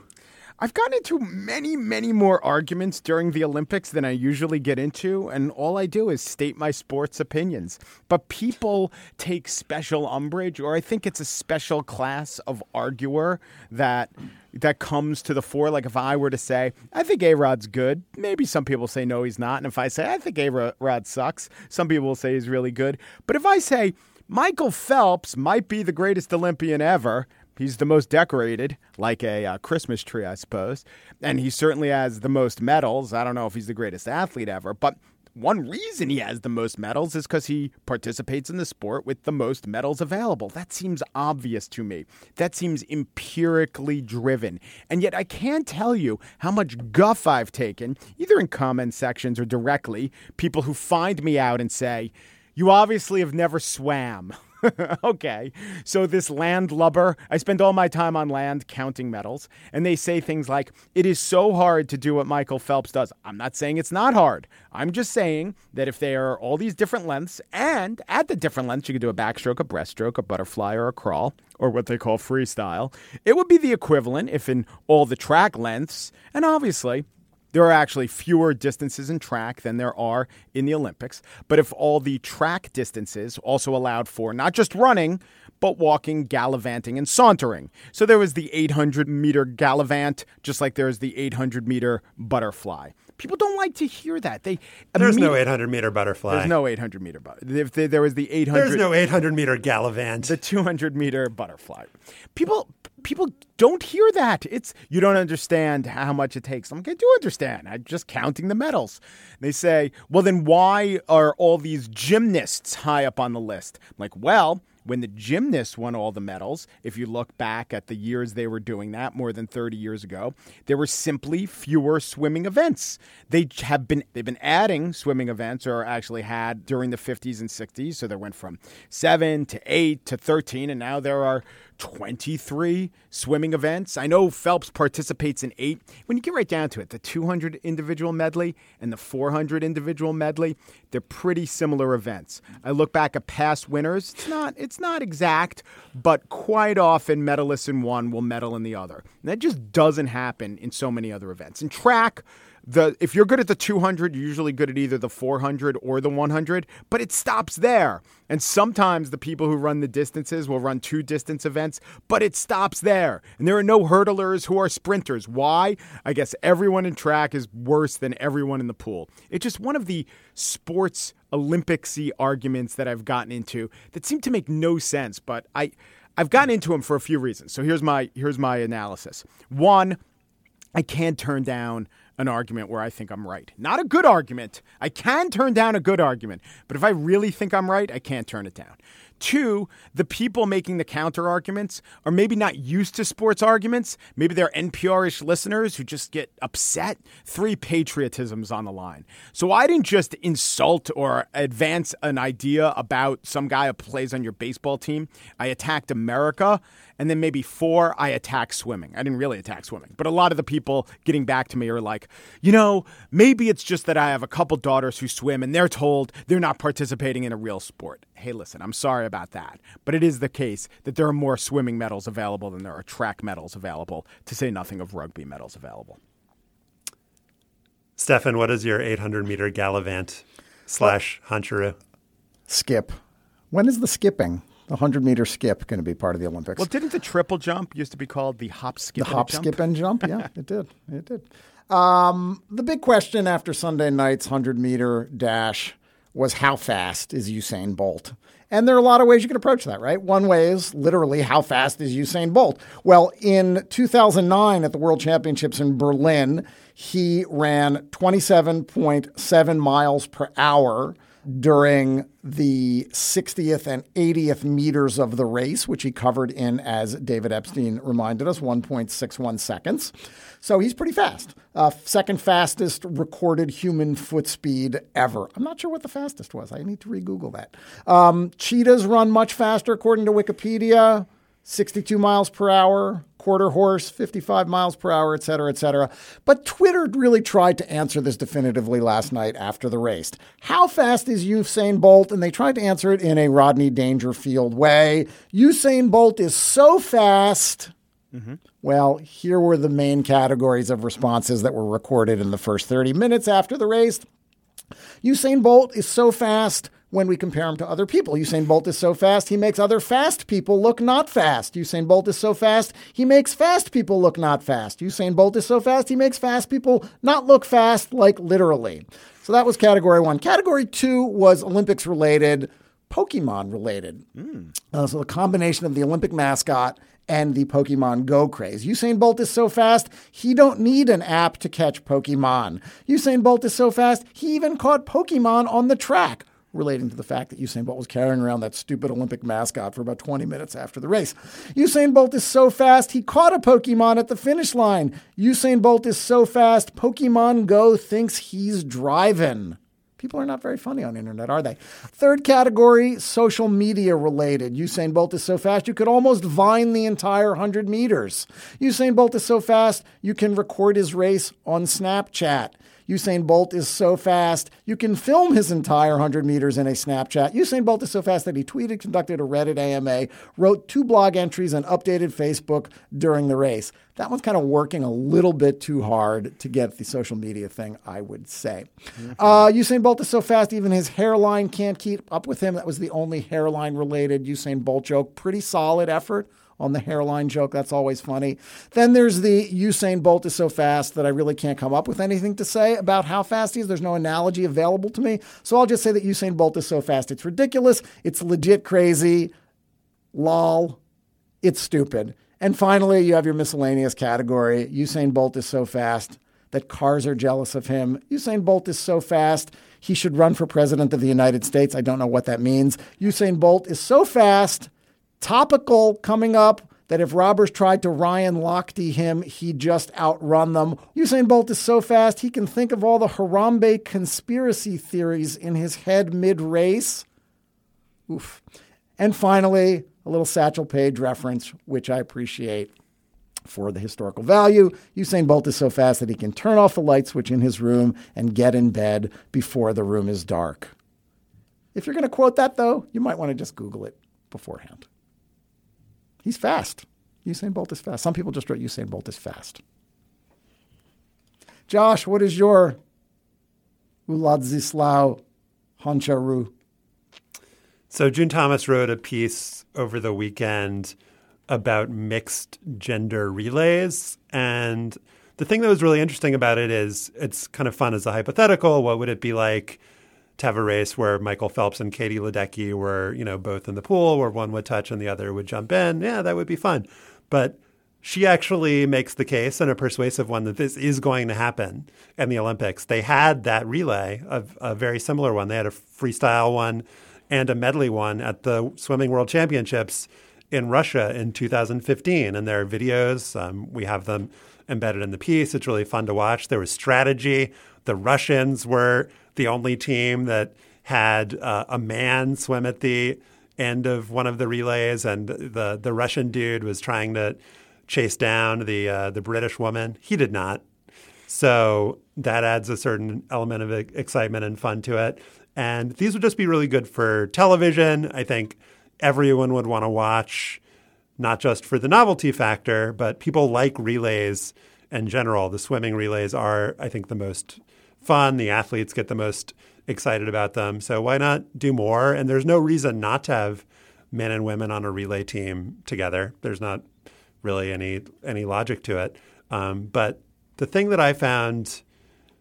Speaker 8: I've gotten into many, many more arguments during the Olympics than I usually get into, and all I do is state my sports opinions. But people take special umbrage, or I think it's a special class of arguer that that comes to the fore. Like if I were to say, I think A Rod's good, maybe some people say no, he's not. And if I say, I think A Rod sucks, some people will say he's really good. But if I say, Michael Phelps might be the greatest Olympian ever, He's the most decorated, like a uh, Christmas tree, I suppose. And he certainly has the most medals. I don't know if he's the greatest athlete ever, but one reason he has the most medals is because he participates in the sport with the most medals available. That seems obvious to me. That seems empirically driven. And yet, I can't tell you how much guff I've taken, either in comment sections or directly, people who find me out and say, You obviously have never swam. okay. So this land lubber, I spend all my time on land counting medals, and they say things like, it is so hard to do what Michael Phelps does. I'm not saying it's not hard. I'm just saying that if there are all these different lengths, and at the different lengths, you can do a backstroke, a breaststroke, a butterfly, or a crawl, or what they call freestyle, it would be the equivalent if in all the track lengths, and obviously there are actually fewer distances in track than there are in the Olympics. But if all the track distances also allowed for not just running, but walking, gallivanting, and sauntering. So there was the 800 meter gallivant, just like there's the 800 meter butterfly. People don't like to hear that. They
Speaker 2: there's no 800 meter butterfly.
Speaker 8: There's no 800 meter butterfly. If there was the 800,
Speaker 2: there's no 800 meter gallivant.
Speaker 8: The 200 meter butterfly. People people don't hear that. It's you don't understand how much it takes. I'm like, I do understand. I'm just counting the medals. They say, well, then why are all these gymnasts high up on the list? I'm like, well, when the gymnasts won all the medals, if you look back at the years they were doing that more than 30 years ago, there were simply fewer swimming events. They have been they've been adding swimming events or actually had during the 50s and 60s, so they went from 7 to 8 to 13 and now there are 23 swimming events. I know Phelps participates in eight. When you get right down to it, the 200 individual medley and the 400 individual medley, they're pretty similar events. I look back at past winners. It's not it's not exact, but quite often medalists in one will medal in the other. And that just doesn't happen in so many other events. In track, the if you're good at the 200, you're usually good at either the 400 or the 100, but it stops there. And sometimes the people who run the distances will run two distance events, but it stops there. And there are no hurdlers who are sprinters. Why? I guess everyone in track is worse than everyone in the pool. It's just one of the sports Olympicsy arguments that I've gotten into that seem to make no sense, but I I've gotten into them for a few reasons. So here's my here's my analysis. One, I can't turn down an argument where I think I'm right. Not a good argument. I can turn down a good argument, but if I really think I'm right, I can't turn it down. Two, the people making the counter arguments are maybe not used to sports arguments. Maybe they're NPR-ish listeners who just get upset. Three, patriotism's on the line. So I didn't just insult or advance an idea about some guy who plays on your baseball team. I attacked America and then maybe four, I attack swimming. I didn't really attack swimming, but a lot of the people getting back to me are like, you know, maybe it's just that I have a couple daughters who swim and they're told they're not participating in a real sport. Hey, listen, I'm sorry about that, but it is the case that there are more swimming medals available than there are track medals available, to say nothing of rugby medals available.
Speaker 2: Stefan, what is your 800 meter gallivant slash Hancharou?
Speaker 3: Skip. When is the skipping? The 100 meter skip going to be part of the Olympics.
Speaker 8: Well, didn't the triple jump used to be called the hop, skip,
Speaker 3: the hop, skip, and jump? Yeah, it did. It did. Um, the big question after Sunday night's 100 meter dash was how fast is Usain Bolt? And there are a lot of ways you can approach that, right? One way is literally how fast is Usain Bolt? Well, in 2009 at the World Championships in Berlin, he ran 27.7 miles per hour during the 60th and 80th meters of the race, which he covered in, as David Epstein reminded us, 1.61 seconds. So he's pretty fast. Uh, second fastest recorded human foot speed ever. I'm not sure what the fastest was. I need to re Google that. Um, cheetahs run much faster, according to Wikipedia. 62 miles per hour, quarter horse, 55 miles per hour, et cetera, et cetera. But Twitter really tried to answer this definitively last night after the race. How fast is Usain Bolt? And they tried to answer it in a Rodney Dangerfield way. Usain Bolt is so fast. Mm-hmm. Well, here were the main categories of responses that were recorded in the first 30 minutes after the race. Usain Bolt is so fast when we compare him to other people. Usain Bolt is so fast, he makes other fast people look not fast. Usain Bolt is so fast, he makes fast people look not fast. Usain Bolt is so fast, he makes fast people not look fast, like literally. So that was category one. Category two was Olympics related, Pokemon related. Mm. Uh, so the combination of the Olympic mascot and the Pokemon Go craze. Usain Bolt is so fast, he don't need an app to catch Pokemon. Usain Bolt is so fast, he even caught Pokemon on the track relating to the fact that Usain Bolt was carrying around that stupid Olympic mascot for about 20 minutes after the race. Usain Bolt is so fast, he caught a Pokemon at the finish line. Usain Bolt is so fast, Pokemon Go thinks he's driving. People are not very funny on internet, are they? Third category, social media related. Usain Bolt is so fast you could almost vine the entire 100 meters. Usain Bolt is so fast you can record his race on Snapchat. Usain Bolt is so fast, you can film his entire 100 meters in a Snapchat. Usain Bolt is so fast that he tweeted, conducted a Reddit AMA, wrote two blog entries, and updated Facebook during the race. That one's kind of working a little bit too hard to get the social media thing, I would say. Mm-hmm. Uh, Usain Bolt is so fast, even his hairline can't keep up with him. That was the only hairline related Usain Bolt joke. Pretty solid effort on the hairline joke. That's always funny. Then there's the Usain Bolt is so fast that I really can't come up with anything to say about how fast he is. There's no analogy available to me. So I'll just say that Usain Bolt is so fast. It's ridiculous. It's legit crazy. Lol. It's stupid. And finally, you have your miscellaneous category. Usain Bolt is so fast that cars are jealous of him. Usain Bolt is so fast, he should run for president of the United States. I don't know what that means. Usain Bolt is so fast Topical coming up that if robbers tried to Ryan Lochte him, he'd just outrun them. Usain Bolt is so fast he can think of all the Harambe conspiracy theories in his head mid race. Oof. And finally, a little Satchel Paige reference, which I appreciate for the historical value. Usain Bolt is so fast that he can turn off the light switch in his room and get in bed before the room is dark. If you're going to quote that, though, you might want to just Google it beforehand. He's fast. Usain Bolt is fast. Some people just wrote Usain Bolt is fast. Josh, what is your Uladzislau Hancharou?
Speaker 2: So June Thomas wrote a piece over the weekend about mixed gender relays. And the thing that was really interesting about it is it's kind of fun as a hypothetical. What would it be like to have a race where Michael Phelps and Katie Ledecky were, you know, both in the pool where one would touch and the other would jump in. Yeah, that would be fun. But she actually makes the case and a persuasive one that this is going to happen in the Olympics. They had that relay, of a very similar one. They had a freestyle one and a medley one at the Swimming World Championships in Russia in 2015. And there are videos. Um, we have them embedded in the piece. It's really fun to watch. There was strategy. The Russians were the only team that had uh, a man swim at the end of one of the relays, and the the Russian dude was trying to chase down the uh, the British woman. He did not. So that adds a certain element of excitement and fun to it. And these would just be really good for television. I think everyone would want to watch, not just for the novelty factor, but people like relays in general. The swimming relays are, I think, the most fun. The athletes get the most excited about them. So why not do more? And there's no reason not to have men and women on a relay team together. There's not really any any logic to it. Um, but the thing that I found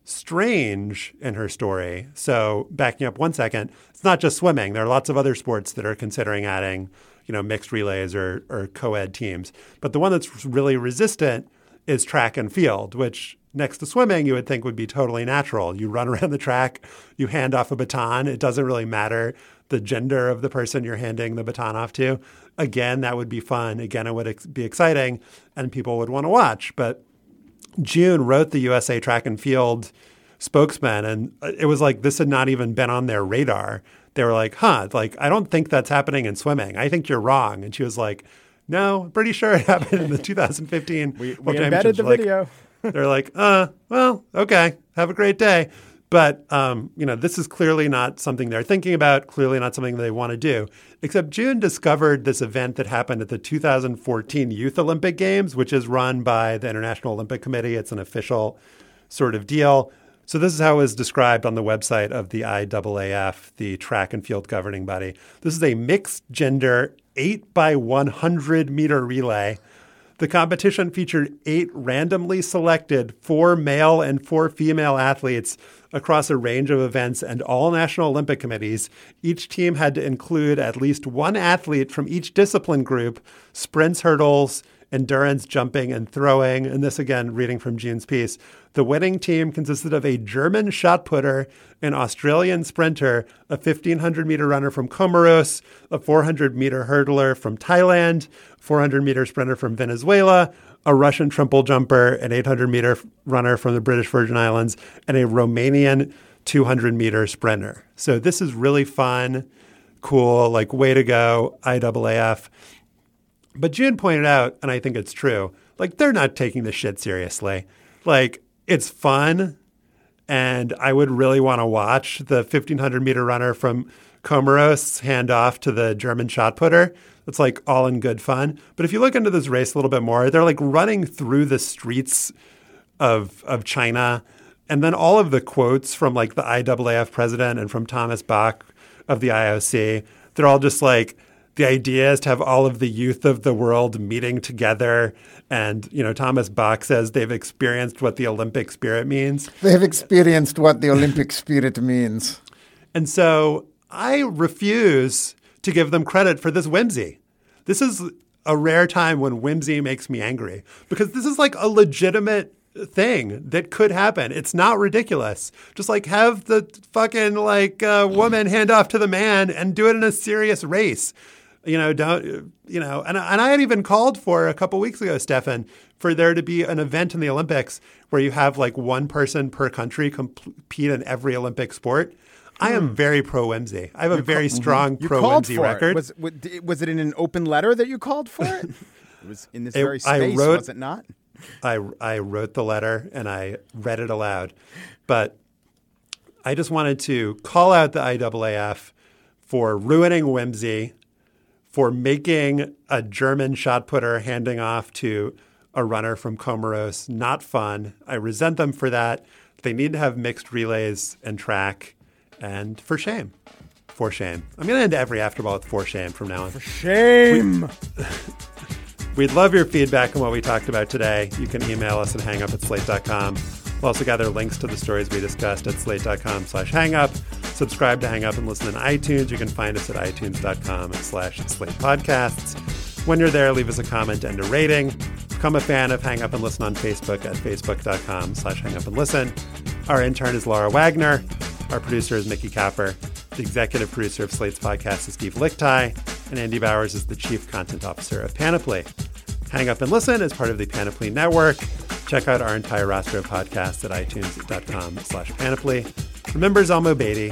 Speaker 2: strange in her story. So backing up one second, it's not just swimming. There are lots of other sports that are considering adding, you know, mixed relays or, or co-ed teams. But the one that's really resistant is track and field, which next to swimming you would think would be totally natural. You run around the track, you hand off a baton. It doesn't really matter the gender of the person you're handing the baton off to. Again, that would be fun. Again, it would ex- be exciting and people would want to watch. But June wrote the USA Track and Field spokesman, and uh, it was like this had not even been on their radar. They were like, huh, like, I don't think that's happening in swimming. I think you're wrong. And she was like, no, pretty sure it happened in the 2015
Speaker 8: we, we embedded the
Speaker 2: like,
Speaker 8: video.
Speaker 2: They're like, uh, well, okay, have a great day. But um, you know, this is clearly not something they're thinking about. Clearly not something they want to do. Except June discovered this event that happened at the 2014 Youth Olympic Games, which is run by the International Olympic Committee. It's an official sort of deal. So this is how it was described on the website of the IAAF, the track and field governing body. This is a mixed gender 8 by 100 meter relay. The competition featured eight randomly selected four male and four female athletes across a range of events and all national Olympic committees. Each team had to include at least one athlete from each discipline group sprints, hurdles, endurance, jumping, and throwing. And this again, reading from June's piece. The winning team consisted of a German shot putter, an Australian sprinter, a 1500 meter runner from Comoros, a 400 meter hurdler from Thailand, 400 meter sprinter from Venezuela, a Russian triple jumper, an 800 meter runner from the British Virgin Islands, and a Romanian 200 meter sprinter. So this is really fun, cool, like way to go, IAAF. But June pointed out, and I think it's true, like they're not taking this shit seriously. Like it's fun, and I would really want to watch the 1500 meter runner from Comoros hand off to the German shot putter. It's like all in good fun. But if you look into this race a little bit more, they're like running through the streets of of China. And then all of the quotes from like the IAAF president and from Thomas Bach of the IOC, they're all just like the idea is to have all of the youth of the world meeting together. And, you know, Thomas Bach says they've experienced what the Olympic spirit means.
Speaker 3: They've experienced what the Olympic spirit means.
Speaker 2: And so I refuse to give them credit for this whimsy. This is a rare time when whimsy makes me angry because this is like a legitimate thing that could happen. It's not ridiculous. Just like have the fucking like uh, woman hand off to the man and do it in a serious race. You know, don't you know? And and I had even called for a couple weeks ago, Stefan, for there to be an event in the Olympics where you have like one person per country compete in every Olympic sport. I am hmm. very pro whimsy. I have a very mm-hmm. strong
Speaker 8: You
Speaker 2: pro
Speaker 8: called
Speaker 2: whimsy record.
Speaker 8: It. Was, was it in an open letter that you called for it? it was in this
Speaker 2: It-
Speaker 8: very
Speaker 2: I
Speaker 8: space,
Speaker 2: wrote-
Speaker 8: was it not?
Speaker 2: I I wrote the letter and I read it aloud, but I just wanted to call out the IAAF for ruining whimsy, for making a German shot putter handing off to a runner from Comoros not fun. I resent them for that. They need to have mixed relays and track, and for shame. For shame. I'm going to end every afterball with for shame from now on. For
Speaker 8: shame.
Speaker 2: We'd love your feedback on what we talked about today. You can email us at hangup at slate.com. We'll also gather links to the stories we discussed at slate.com slash hangup. Subscribe to Hang Up and listen on iTunes. You can find us at itunes.com slash slate podcasts. When you're there, leave us a comment and a rating. Become a fan of Hang Up and Listen on Facebook at facebook.com slash hang up and listen. Our intern is Laura Wagner. Our producer is Mickey Capper. The executive producer of Slate's podcast is Steve Lickteig. And Andy Bowers is the chief content officer of Panoply. Hang Up and Listen is part of the Panoply Network. Check out our entire roster of podcasts at itunes.com slash panoply. Remember Zalmo Beatty,